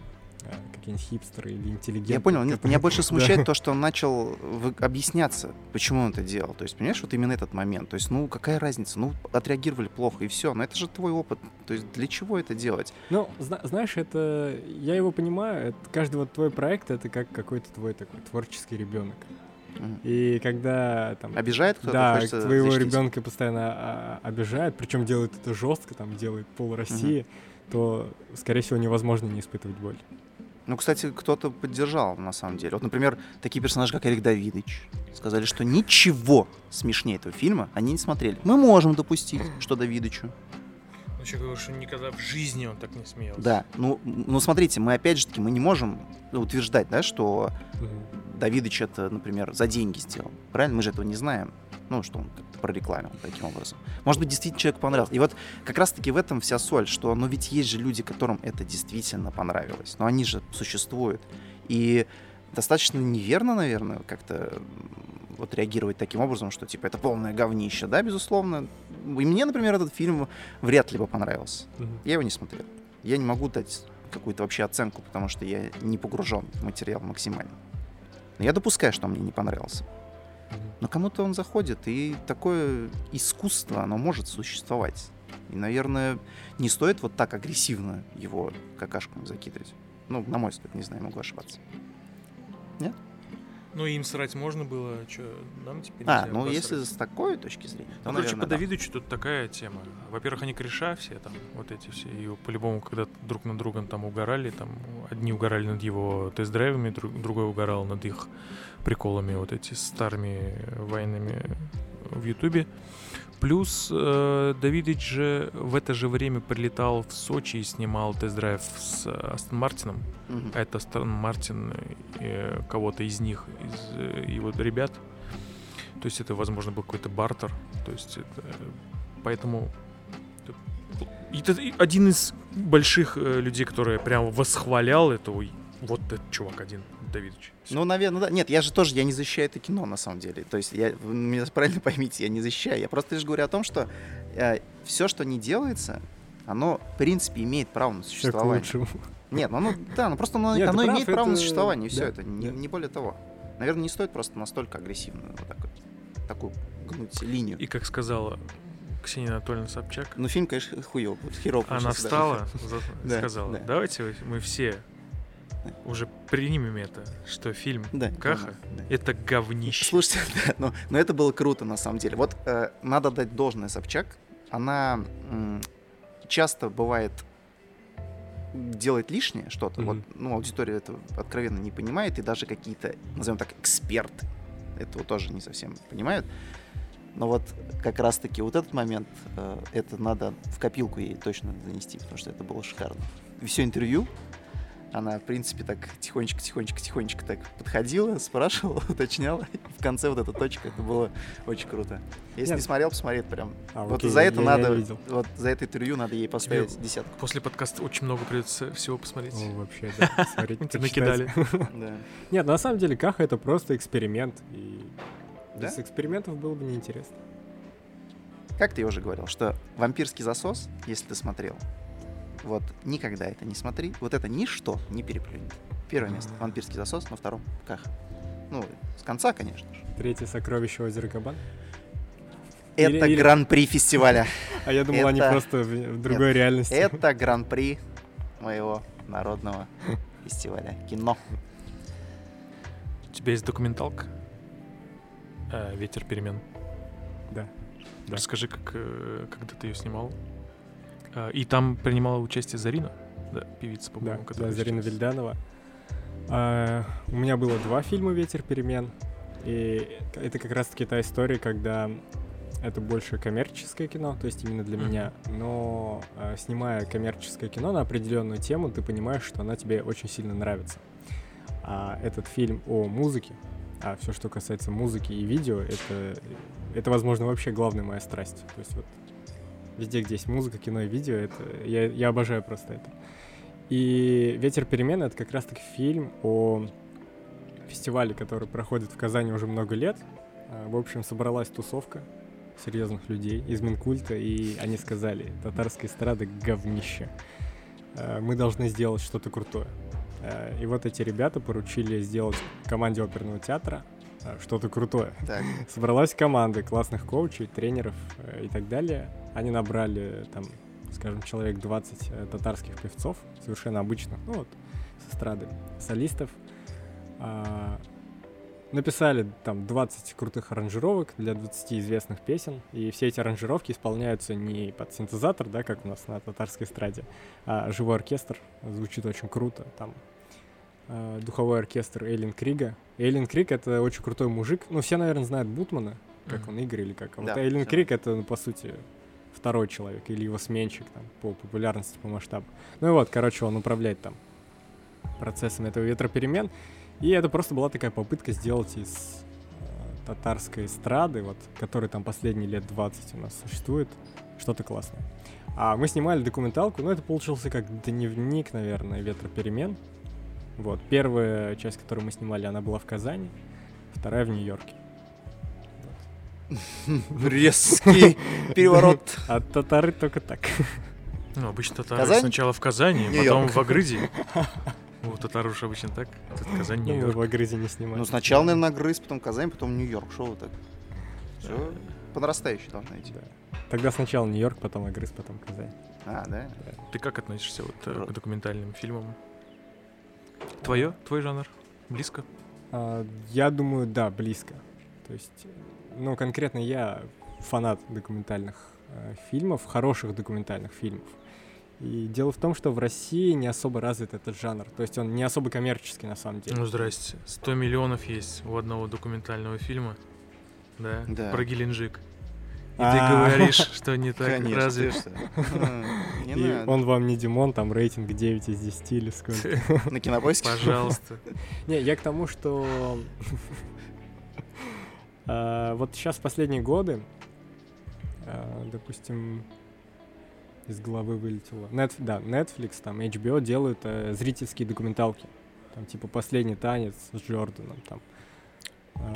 какие-нибудь хипстеры или интеллигенты. Я понял. Нет, меня больше смущает то, что он начал объясняться, почему он это делал. То есть, понимаешь, вот именно этот момент. То есть, ну, какая разница? Ну, отреагировали плохо, и все. Но это же твой опыт. То есть, для чего это делать? Ну, зна- знаешь, это... Я его понимаю. Это, каждый вот твой проект — это как какой-то твой такой творческий ребенок. И когда там... Обижает кто-то? Да, твоего защитить. ребенка постоянно а, обижают, причем делает это жестко, там делает пол России, угу. то, скорее всего, невозможно не испытывать боль. Ну, кстати, кто-то поддержал, на самом деле. Вот, например, такие персонажи, как Эрик Давидович, сказали, что ничего смешнее этого фильма они не смотрели. Мы можем допустить, что Давидычу. Ну, человек говорит, что никогда в жизни он так не смеялся. Да, ну, ну смотрите, мы опять же таки, мы не можем утверждать, да, что угу. Давидыч это, например, за деньги сделал. Правильно? Мы же этого не знаем ну, что он прорекламил таким образом. Может быть, действительно человеку понравилось. И вот как раз-таки в этом вся соль, что, ну, ведь есть же люди, которым это действительно понравилось. Но они же существуют. И достаточно неверно, наверное, как-то вот реагировать таким образом, что типа это полное говнище, да, безусловно. И мне, например, этот фильм вряд ли бы понравился. Mm-hmm. Я его не смотрел. Я не могу дать какую-то вообще оценку, потому что я не погружен в материал максимально. Но я допускаю, что он мне не понравился. Но кому-то он заходит, и такое искусство, оно может существовать. И, наверное, не стоит вот так агрессивно его какашками закидывать. Ну, на мой взгляд, не знаю, могу ошибаться. Нет? Ну, им срать можно было, что нам теперь А, ну, посрать. если с такой точки зрения, то, ну, короче, по да. Давидычу тут такая тема. Во-первых, они кореша все там, вот эти все, и по-любому, когда друг над другом там угорали, там, одни угорали над его тест-драйвами, друг, другой угорал над их приколами вот эти старыми войнами в Ютубе. Плюс э, Давидыч же в это же время прилетал в Сочи и снимал тест-драйв с Астон Мартином. Mm-hmm. Это Астон Мартин э, кого-то из них, из э, его ребят. То есть это, возможно, был какой-то бартер. То есть это, э, поэтому это один из больших э, людей, который прям восхвалял это, ой, вот этот чувак один, Давидович. Ну, наверное, да. Нет, я же тоже, я не защищаю это кино, на самом деле. То есть, я, вы меня правильно поймите, я не защищаю. Я просто лишь говорю о том, что э, все, что не делается, оно, в принципе, имеет право на Все к существование. лучшему. Нет, ну, оно, да, ну просто оно, Нет, оно прав, имеет право на это- существование, и все да, это, не, да. не более того. Наверное, не стоит просто настолько агрессивно вот так вот, такую гнуть линию. И как сказала Ксения Анатольевна Собчак, Ну, фильм, конечно, хуёв, вот, херово она встала, за- Да, сказала, да. давайте мы все уже примем это, что фильм Да, Каха да, да. это говнище. Слушайте, да, но, но это было круто на самом деле. Вот э, надо дать должное Собчак. Она м, часто бывает делает лишнее что-то. Вот, Мгм. ну, аудитория это откровенно не понимает, и даже какие-то, назовем так, эксперты этого тоже не совсем понимают. Но вот как раз-таки вот этот момент, э, это надо в копилку ей точно занести, потому что это было шикарно. Все интервью, она, в принципе, так тихонечко, тихонечко, тихонечко так подходила, спрашивала, уточняла. И в конце вот эта точка, это было очень круто. Если Нет. не смотрел, посмотри, это прям. А, вот окей, за я- это я- я надо, видел. вот за это интервью надо ей поставить Тебе- десятку. После подкаста очень много придется всего посмотреть. О, вообще, да. Смотреть, накидали. Да. Нет, на самом деле Каха это просто эксперимент. И без экспериментов было бы неинтересно. Как ты уже говорил, что вампирский засос, если ты смотрел, вот никогда это не смотри. Вот это ничто не переплюнет. Первое место вампирский засос, на втором каха. Ну, с конца, конечно же. Третье сокровище озера Кабан. Это или- гран-при фестиваля. А я думал, они Это- просто в, в другой реальности. Это гран-при моего народного фестиваля кино. У тебя есть документалка э, «Ветер перемен». Да. Да. Расскажи, как, э, когда ты ее снимал. Э, И там принимала участие Зарина, да, певица, Да, по-моему, да, которая Зарина сейчас- Вильданова. А, у меня было два фильма «Ветер перемен». И это как раз-таки та история, когда это больше коммерческое кино, то есть именно для меня. Но а, снимая коммерческое кино на определенную тему, ты понимаешь, что она тебе очень сильно нравится. А этот фильм о музыке, а все, что касается музыки и видео, это, это, возможно, вообще главная моя страсть. То есть вот везде, где есть музыка, кино и видео, это я, я обожаю просто это. И «Ветер перемен» — это как раз-таки фильм о фестивале, который проходит в Казани уже много лет. А, В общем, собралась тусовка серьезных людей из Минкульта, и они сказали, татарская эстрада — говнище. А, Мы должны сделать что-то крутое. А, И вот эти ребята поручили сделать команде оперного театра что-то крутое. Так, Собралась команда классных коучей, тренеров э, и так далее. Они набрали там, скажем, человек 20 э, татарских певцов, совершенно обычных, ну вот, с эстрады, солистов. А, написали там 20 крутых аранжировок для 20 известных песен, и все эти аранжировки исполняются не под синтезатор, да, как у нас на татарской эстраде, а живой оркестр, звучит очень круто, там э, духовой оркестр Эйлин Крига. Эйлин Криг — это очень крутой мужик, ну, все, наверное, знают Бутмана, как Мгм. он, Игорь или как. А вот Да, Эйлин. Крик — это, ну, по сути, второй человек или его сменщик там по популярности, по масштабу. Ну и вот, короче, он управляет там процессом этого ветроперемен. И это просто была такая попытка сделать из э, татарской эстрады, вот, которая там последние лет 20 у нас существует, что-то классное. А мы снимали документалку, ну это получился как дневник, наверное, ветроперемен. Вот, первая часть, которую мы снимали, она была в Казани, вторая в Нью-Йорке. резкий переворот. А татары только так. Ну, обычно татары Казань? сначала в Казани, потом Нью-Йорк. в Агрыде. У татар уж обычно так. Тут Казань, Ну, Нью-Йорк. в Агрызе не снимали. Ну, сначала, наверное, Грыз, потом Казань, потом Нью-Йорк. Что вы так? Все по нарастающей должно идти. Да. Тогда сначала Нью-Йорк, потом Агрыз, потом Казань. А, да? Ты как относишься вот э, к документальным фильмам? Твое? Твой жанр? Близко? А, я думаю, да, близко. То есть, ну, конкретно я фанат документальных э, фильмов, хороших документальных фильмов. И дело в том, что в России не особо развит этот жанр. То есть он не особо коммерческий на самом деле. Ну, здрасте. 100 миллионов есть у одного документального фильма. Да? Да. Про Геленджик. И ты А. говоришь, что не так ты что? Не И он вам не Димон, там рейтинг 9 из 10 или сколько. На кинопоиске? Пожалуйста. Не, я к тому, что а, вот сейчас в последние годы э, допустим, из головы вылетело. Net, да, Netflix, там, HBO делают э, зрительские документалки. Там, типа, «Последний танец» с Джорданом, там. э,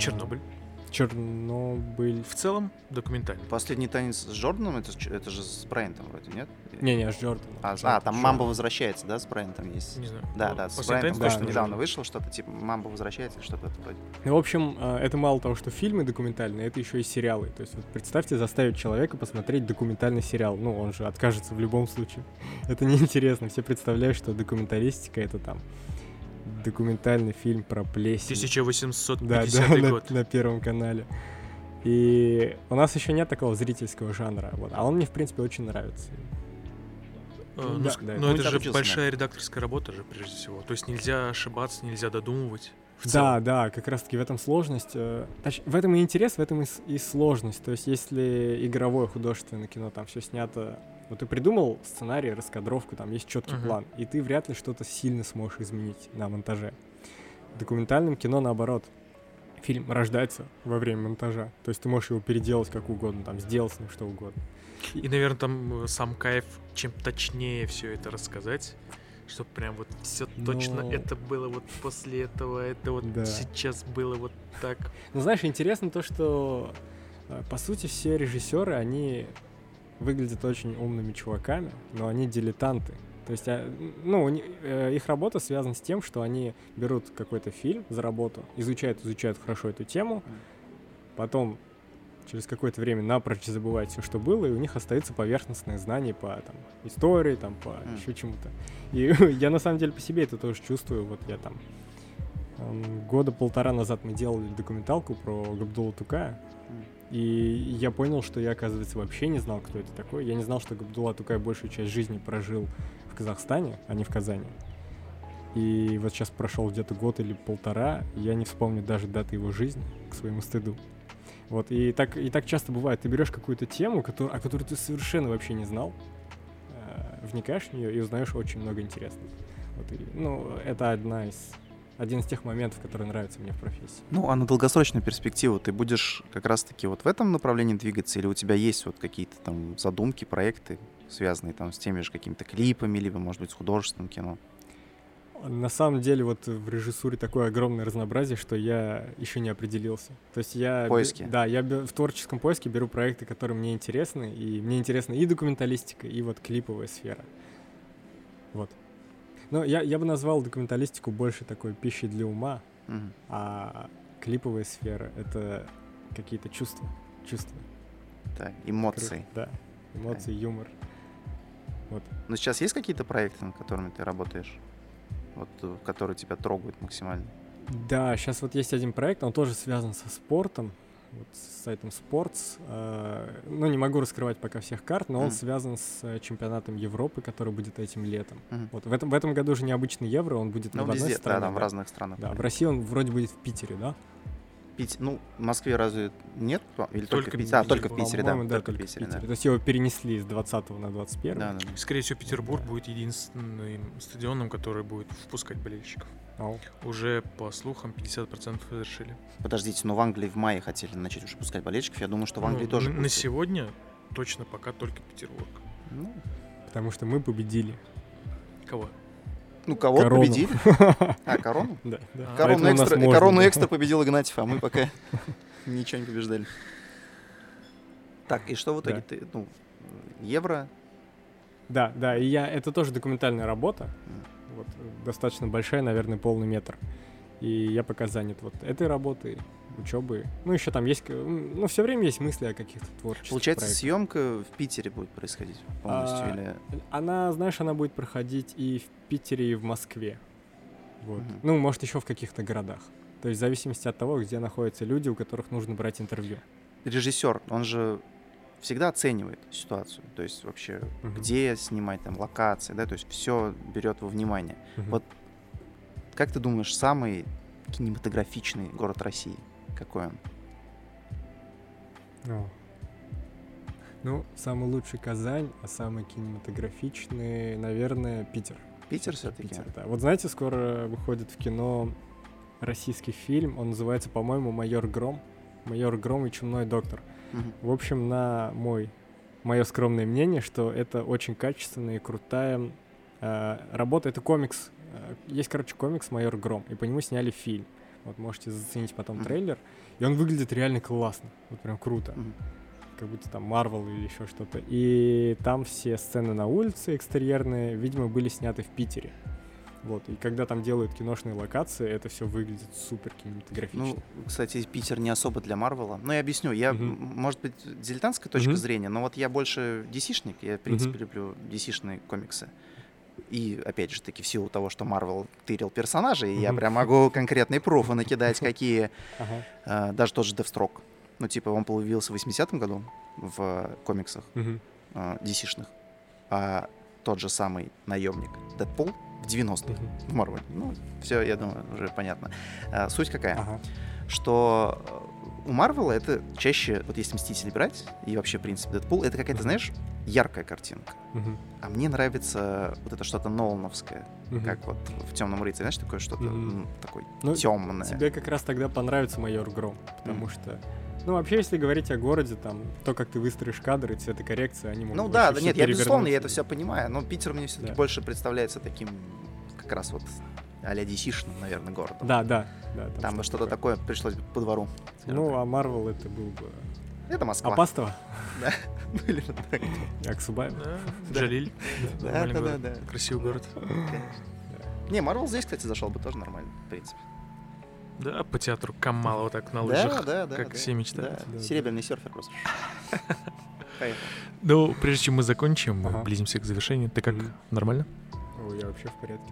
Чернобыль. В целом документальный. Последний танец с Джорданом, это, это же с Брайантом вроде, нет? Не, не, с Джорданом. А, Джордан, а, там Джордан. Мамба возвращается, да, с Брайантом есть? Не знаю. Да, Ну, да, с «Последний Брайантом танец» точно недавно Джордан. вышло что-то, типа Мамба возвращается, что-то вроде. Ну, в общем, э, это мало того, что фильмы документальные, это еще и сериалы. То есть вот представьте заставить человека посмотреть документальный сериал. Ну, он же откажется в любом случае. Это неинтересно. Все представляют, что документалистика — это там документальный фильм про плесень. 1850 Да, да, на, год. на Первом канале. И у нас еще нет такого зрительского жанра. Вот. А он мне, в принципе, очень нравится. Э, Ну ну, да, да, но ну, это там же большая редакторская работа же, прежде всего. То есть нельзя ошибаться, нельзя додумывать. В Да, целом. да, как раз-таки в этом сложность. э, в этом и интерес, в этом и, и сложность. То есть, если игровое художественное кино, там все снято. Вот ты придумал сценарий, раскадровку, там есть четкий Мгм. план, и ты вряд ли что-то сильно сможешь изменить на монтаже. В документальном кино наоборот. Фильм рождается во время монтажа. То есть ты можешь его переделать как угодно, там, сделать с ним что угодно. И, наверное, там э, сам кайф, чем точнее все это рассказать, чтобы прям вот все точно Ну. это было вот после этого, это вот Да. сейчас было вот так. Ну, знаешь, интересно то, что, э, по сути, все режиссеры, они выглядят очень умными чуваками, но они дилетанты. То есть, а, ну, э, их работа связана с тем, что они берут какой-то фильм за работу, изучают, изучают хорошо эту тему, потом через какое-то время напрочь забывают все, что было, и у них остаются поверхностные знания по там, истории, там, по Мгм. еще чему-то. И я на самом деле по себе это тоже чувствую. Вот я там года полтора назад мы делали документалку про Габдулла Тукая, Мгм. И я понял, что я, оказывается, вообще не знал, кто это такой. Я не знал, что Габдулла Тукай большую часть жизни прожил в Казахстане, а не в Казани. И вот сейчас прошел где-то год или полтора, я не вспомню даже даты его жизни, к своему стыду. Вот, и так, и так часто бывает. Ты берешь какую-то тему, котор- о которой ты совершенно вообще не знал, э, вникаешь в нее и узнаешь очень много интересного. Вот, и, ну, это одна из, один из тех моментов, которые нравятся мне в профессии. Ну, а на долгосрочную перспективу ты будешь как раз-таки вот в этом направлении двигаться, или у тебя есть вот какие-то там задумки, проекты, связанные там с теми же какими-то клипами, либо, может быть, с художественным кино? На самом деле вот в режиссуре такое огромное разнообразие, что я еще не определился. То есть я... Поиске. Да, я в творческом поиске беру проекты, которые мне интересны, и мне интересна и документалистика, и вот клиповая сфера. Вот. Но я, я бы назвал документалистику больше такой пищей для ума, Мгм. а клиповая сфера — это какие-то чувства. Чувства. Так, эмоции. Да. Эмоции, юмор. Но сейчас есть какие-то проекты, над которыми ты работаешь? Вот, э, которые тебя трогают максимально? Да, сейчас вот есть один проект, он тоже связан со спортом, вот с сайтом Sports. э, Ну, не могу раскрывать пока всех карт, но он Мгм. связан с э, чемпионатом Европы, который будет этим летом. Мгм. Вот в этом, в этом году уже необычный Евро, он будет Ну, в одной везде, да, стране. там в да. разных странах. Да, в России он вроде будет в Питере, да? Пить, ну, в Москве разве нет? Или только, Только в Питере? А, только в Питере, Питере, да. Да, Только в Питере, Питере. да. То есть его перенесли с 20 на 21. Да, да, да. Скорее всего, Петербург будет единственным стадионом, который будет впускать болельщиков. Ау. Уже, по слухам, 50% разрешили. Подождите, но в Англии в мае хотели начать уже пускать болельщиков. Я думаю, что в Англии Ну, тоже на, на будет. сегодня точно пока только Петербург. Ну, Потому что мы победили. Кого? Ну, кого Корону. победили? А, корону? Да, да. Корону экстра, можно, корону да. экстра победил Игнатьев, а мы пока ничего не побеждали. Так, и что в итоге Да. ты, ну, евро, Да, да, и я, это тоже документальная работа, вот, достаточно большая, наверное, полный метр. И я пока занят вот этой работой, учебой. Ну, еще там есть, ну, все время есть мысли о каких-то творческих получается, проектах. съемка в Питере будет происходить полностью, А, или... Она, знаешь, она будет проходить и в Питере, и в Москве. Вот. Мгм. Ну, может, еще в каких-то городах. То есть в зависимости от того, где находятся люди, у которых нужно брать интервью. Режиссер, он же всегда оценивает ситуацию, то есть вообще, Мгм. где снимать, там, локации, да, то есть все берет во внимание. Мгм. Вот Как ты думаешь, самый кинематографичный город России? Какой он? О. Ну, самый лучший Казань, а самый кинематографичный, наверное, Питер. Питер все-таки? Питер, да. Вот знаете, скоро выходит в кино российский фильм, он называется, по-моему, «Майор Гром». «Майор Гром и чумной доктор». Мгм. В общем, на мой мое скромное мнение, что это очень качественная и крутая э, работа. Это комикс. э, Есть, короче, комикс «Майор Гром», и по нему сняли фильм. Вот можете заценить потом Мгм. трейлер. И он выглядит реально классно. Вот прям круто. Мгм. Как будто там Марвел или еще что-то. И там все сцены на улице экстерьерные, видимо, были сняты в Питере. Вот. И когда там делают киношные локации, это все выглядит супер кинематографично. Ну, кстати, Питер не особо для Марвела. Но я объясню. Я, м, может быть, дилетантская точка Мгм. зрения, но вот я больше DC-шник. Я, в принципе, люблю DC-шные комиксы. И, опять же таки, в силу того, что Марвел тырил персонажей, я Мгм. прям могу конкретные пруфы накидать, какие... Ага. э, Даже тот же Девстрок. Ну, типа, он появился в 80-м году в комиксах э, DC-шных. А тот же самый наемник Дэдпул в 90-х Мгм. в Марвеле. Ну, все, я думаю, уже понятно. А, Суть какая? Ага. что э, у Марвела это чаще, вот если Мстители брать, и вообще, в принципе, Дэдпул, это какая-то, знаешь, яркая картинка. Мгм. А мне нравится вот это что-то Нолановское, Мгм. как вот в Темном рыцаре, знаешь, такое что-то м, такое Ну, темное. Тебе как раз тогда понравится майор Гром, потому Мгм. что, ну, вообще, если говорить о городе, там, то, как ты выстроишь кадры, цветокоррекция, они могут Ну да, да, нет, я безусловно, я это все понимаю, но Питер мне все-таки Да. больше представляется таким, как раз вот а-ля DC-шным, наверное, городом. Да, да, да. Там что-то такое пришлось бы по двору. Ну, так. а Марвел это был бы это Москва. Опастово, Ну, или так. Аксубаев. Да, Да. Джалиль. Да, да, да, да. Красивый город. Не, Марвел здесь, кстати, зашел бы тоже нормально, в принципе. Да, по театру Камала вот так на лыжах, да, да, как да, все мечтают. Да, Да, серебряный серфер просто. Ну, прежде чем мы закончим, мы Ага. близимся к завершению. Ты как, нормально? Ой, я вообще в порядке.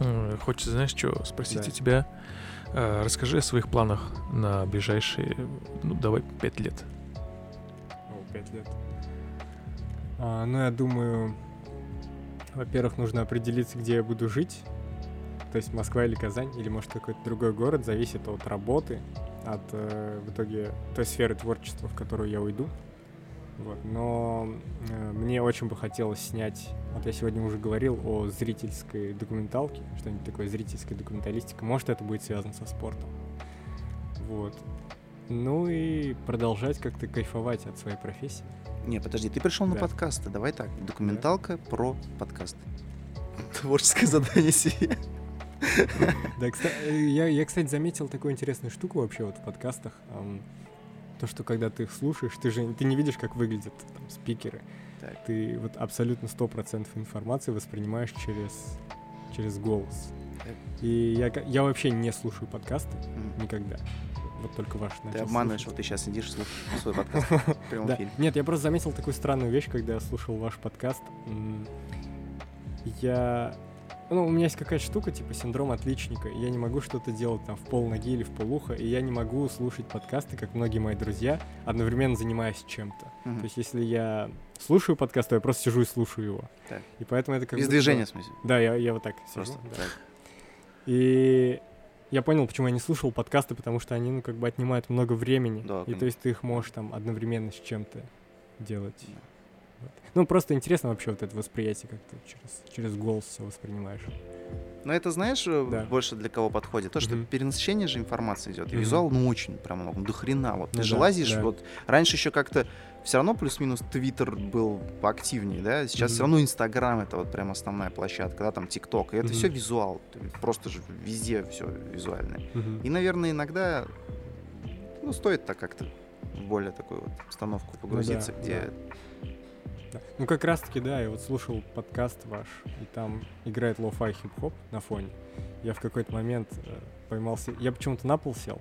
Э, Хочется, знаешь, что спросить Да. у тебя? Э, Расскажи о своих планах на ближайшие, ну, давай, пять лет. О, пять лет. А, ну, я думаю, во-первых, нужно определиться, где я буду жить. То есть Москва или Казань, или может какой-то другой город, зависит от работы, от э, в итоге той сферы творчества, в которую я уйду. Вот. Но э, мне очень бы хотелось снять, вот я сегодня уже говорил о зрительской документалке, что-нибудь такое зрительская документалистика. Может, это будет связано со спортом. Вот. Ну и продолжать как-то кайфовать от своей профессии. Не, подожди, ты пришел на Да. подкасты. Давай так. Документалка про подкасты. Творческое задание себе. Да, кста- э, я, я, кстати, заметил такую интересную штуку вообще вот в подкастах. То, что когда ты их слушаешь, ты же ты не видишь, как выглядят там, спикеры. Так. Ты вот абсолютно 100% информации воспринимаешь через, через голос. Так. И я, я вообще не слушаю подкасты М. никогда. Вот только ваш Ты обманываешь, слушать. вот ты сейчас сидишь, слушаешь свой подкаст в Да. Нет, я просто заметил такую странную вещь, когда я слушал ваш подкаст. Я... Ну, у меня есть какая-то штука, типа синдром отличника. Я не могу что-то делать там в пол ноги или в полуха, и я не могу слушать подкасты, как многие мои друзья, одновременно занимаясь чем-то. Мгм. То есть, если я слушаю подкаст, то я просто сижу и слушаю его. Так. И поэтому это как Без будто- движения, в смысле. Да, я, я вот так сижу. Просто. да. так. И я понял, почему я не слушал подкасты, потому что они, ну, как бы отнимают много времени. Да, и то есть ты их можешь там одновременно с чем-то делать. Да. Ну, просто интересно вообще вот это восприятие, как ты через, через голос все воспринимаешь. Но это, знаешь, э, Да. больше для кого подходит? То, что Мгм. перенасыщение же информации идет. Мгм. визуал, ну, очень прям много, ну, до хрена. Вот ты Ну же да, лазишь, да. вот раньше еще как-то все равно плюс-минус Твиттер был поактивнее, да? Сейчас Мгм. все равно Инстаграм это вот прям основная площадка, да, там ТикТок. И это Мгм. все визуал. Ты Просто же везде все визуальное. Мгм. И, наверное, иногда, ну, стоит так как-то более такую вот обстановку погрузиться, да, где... Да. Ну, как раз-таки, да, я вот слушал подкаст ваш, и там играет lo-fi хип-хоп на фоне. Я в какой-то момент э, поймался... Я почему-то на пол сел,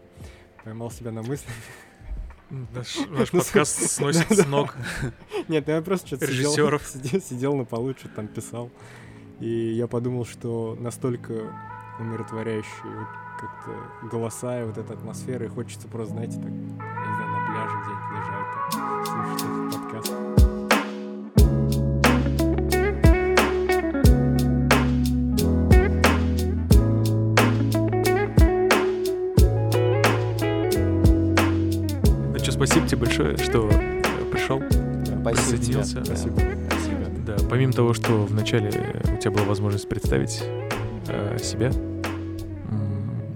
поймал себя на мысли. Наш, наш Ну, подкаст сносит с ног. Нет, ну я просто что-то сидел, сидел, сидел на полу, что-то там писал. И я подумал, что настолько умиротворяющие вот как-то голоса и вот эта атмосфера, и хочется просто, знаете, так, я не знаю, на пляже где-нибудь лежать, так, слушать этот подкаст. Спасибо тебе большое, что э, пришел. Спасибо тебе. Спасибо. Спасибо. Да, помимо того, что вначале у тебя была возможность представить э, себя,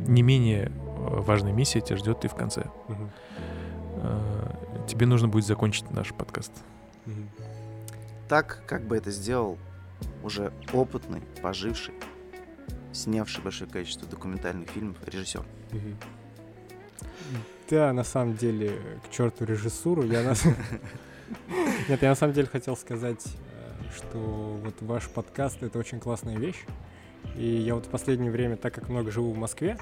не менее э, важная миссия тебя ждет и в конце. Мгм. Э, тебе нужно будет закончить наш подкаст. Мгм. Так, как бы это сделал уже опытный, поживший, снявший большое количество документальных фильмов режиссер. Мгм. Да, на самом деле, к черту режиссуру. Я на... с- Нет, я на самом деле хотел сказать, э, что вот ваш подкаст — это очень классная вещь. И я вот в последнее время, так как много живу в Москве,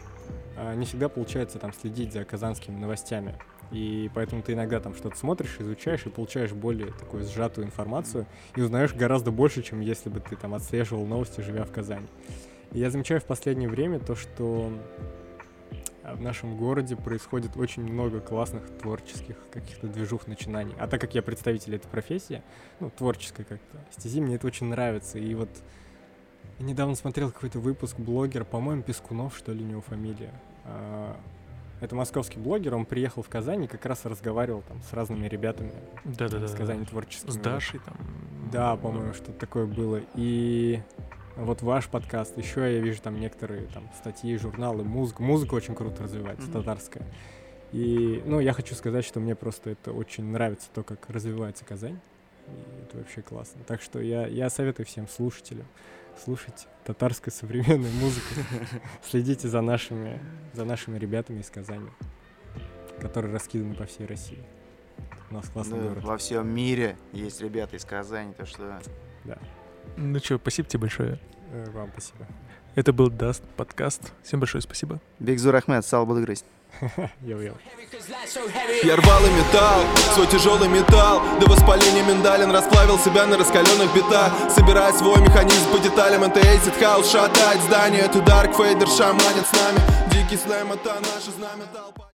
а, не всегда получается там следить за казанскими новостями. И поэтому ты иногда там что-то смотришь, изучаешь и получаешь более такую сжатую информацию и узнаешь гораздо больше, чем если бы ты там отслеживал новости, живя в Казани. И я замечаю в последнее время то, что в нашем городе происходит очень много классных творческих каких-то движух начинаний. А так как я представитель этой профессии, ну, творческой как-то стези, мне это очень нравится. И вот я недавно смотрел какой-то выпуск блогера, по-моему, Пескунов, что ли, у него фамилия. А, Это московский блогер, он приехал в Казань и как раз разговаривал там с разными ребятами Да-да-да. с Казани творческими. С Дашей там. Да, по-моему, что-то такое было. И вот ваш подкаст, еще я вижу там некоторые там статьи, журналы, музыку. Музыка очень круто развивается, Мгм. татарская. И, ну, я хочу сказать, что мне просто это очень нравится, то, как развивается Казань. И это вообще классно. Так что я, я советую всем слушателям слушать татарскую современную музыку. Следите за нашими, за нашими ребятами из Казани, которые раскиданы по всей России. У нас классный Да, город. во всем мире есть ребята из Казани, то что Ну что, спасибо тебе большое. Э, Вам спасибо. Это был Даст подкаст. Всем большое спасибо. Бик зур рәхмәт, сау булыгыз. Йоу-йоу. Я рвал и металл, свой тяжелый металл До воспаления миндалин расплавил себя на раскаленных битах Собирая свой механизм по деталям Это Acid House, шатает здание Это Dark Fader, шаманит с нами Дикий слэм, это наше знамя толпа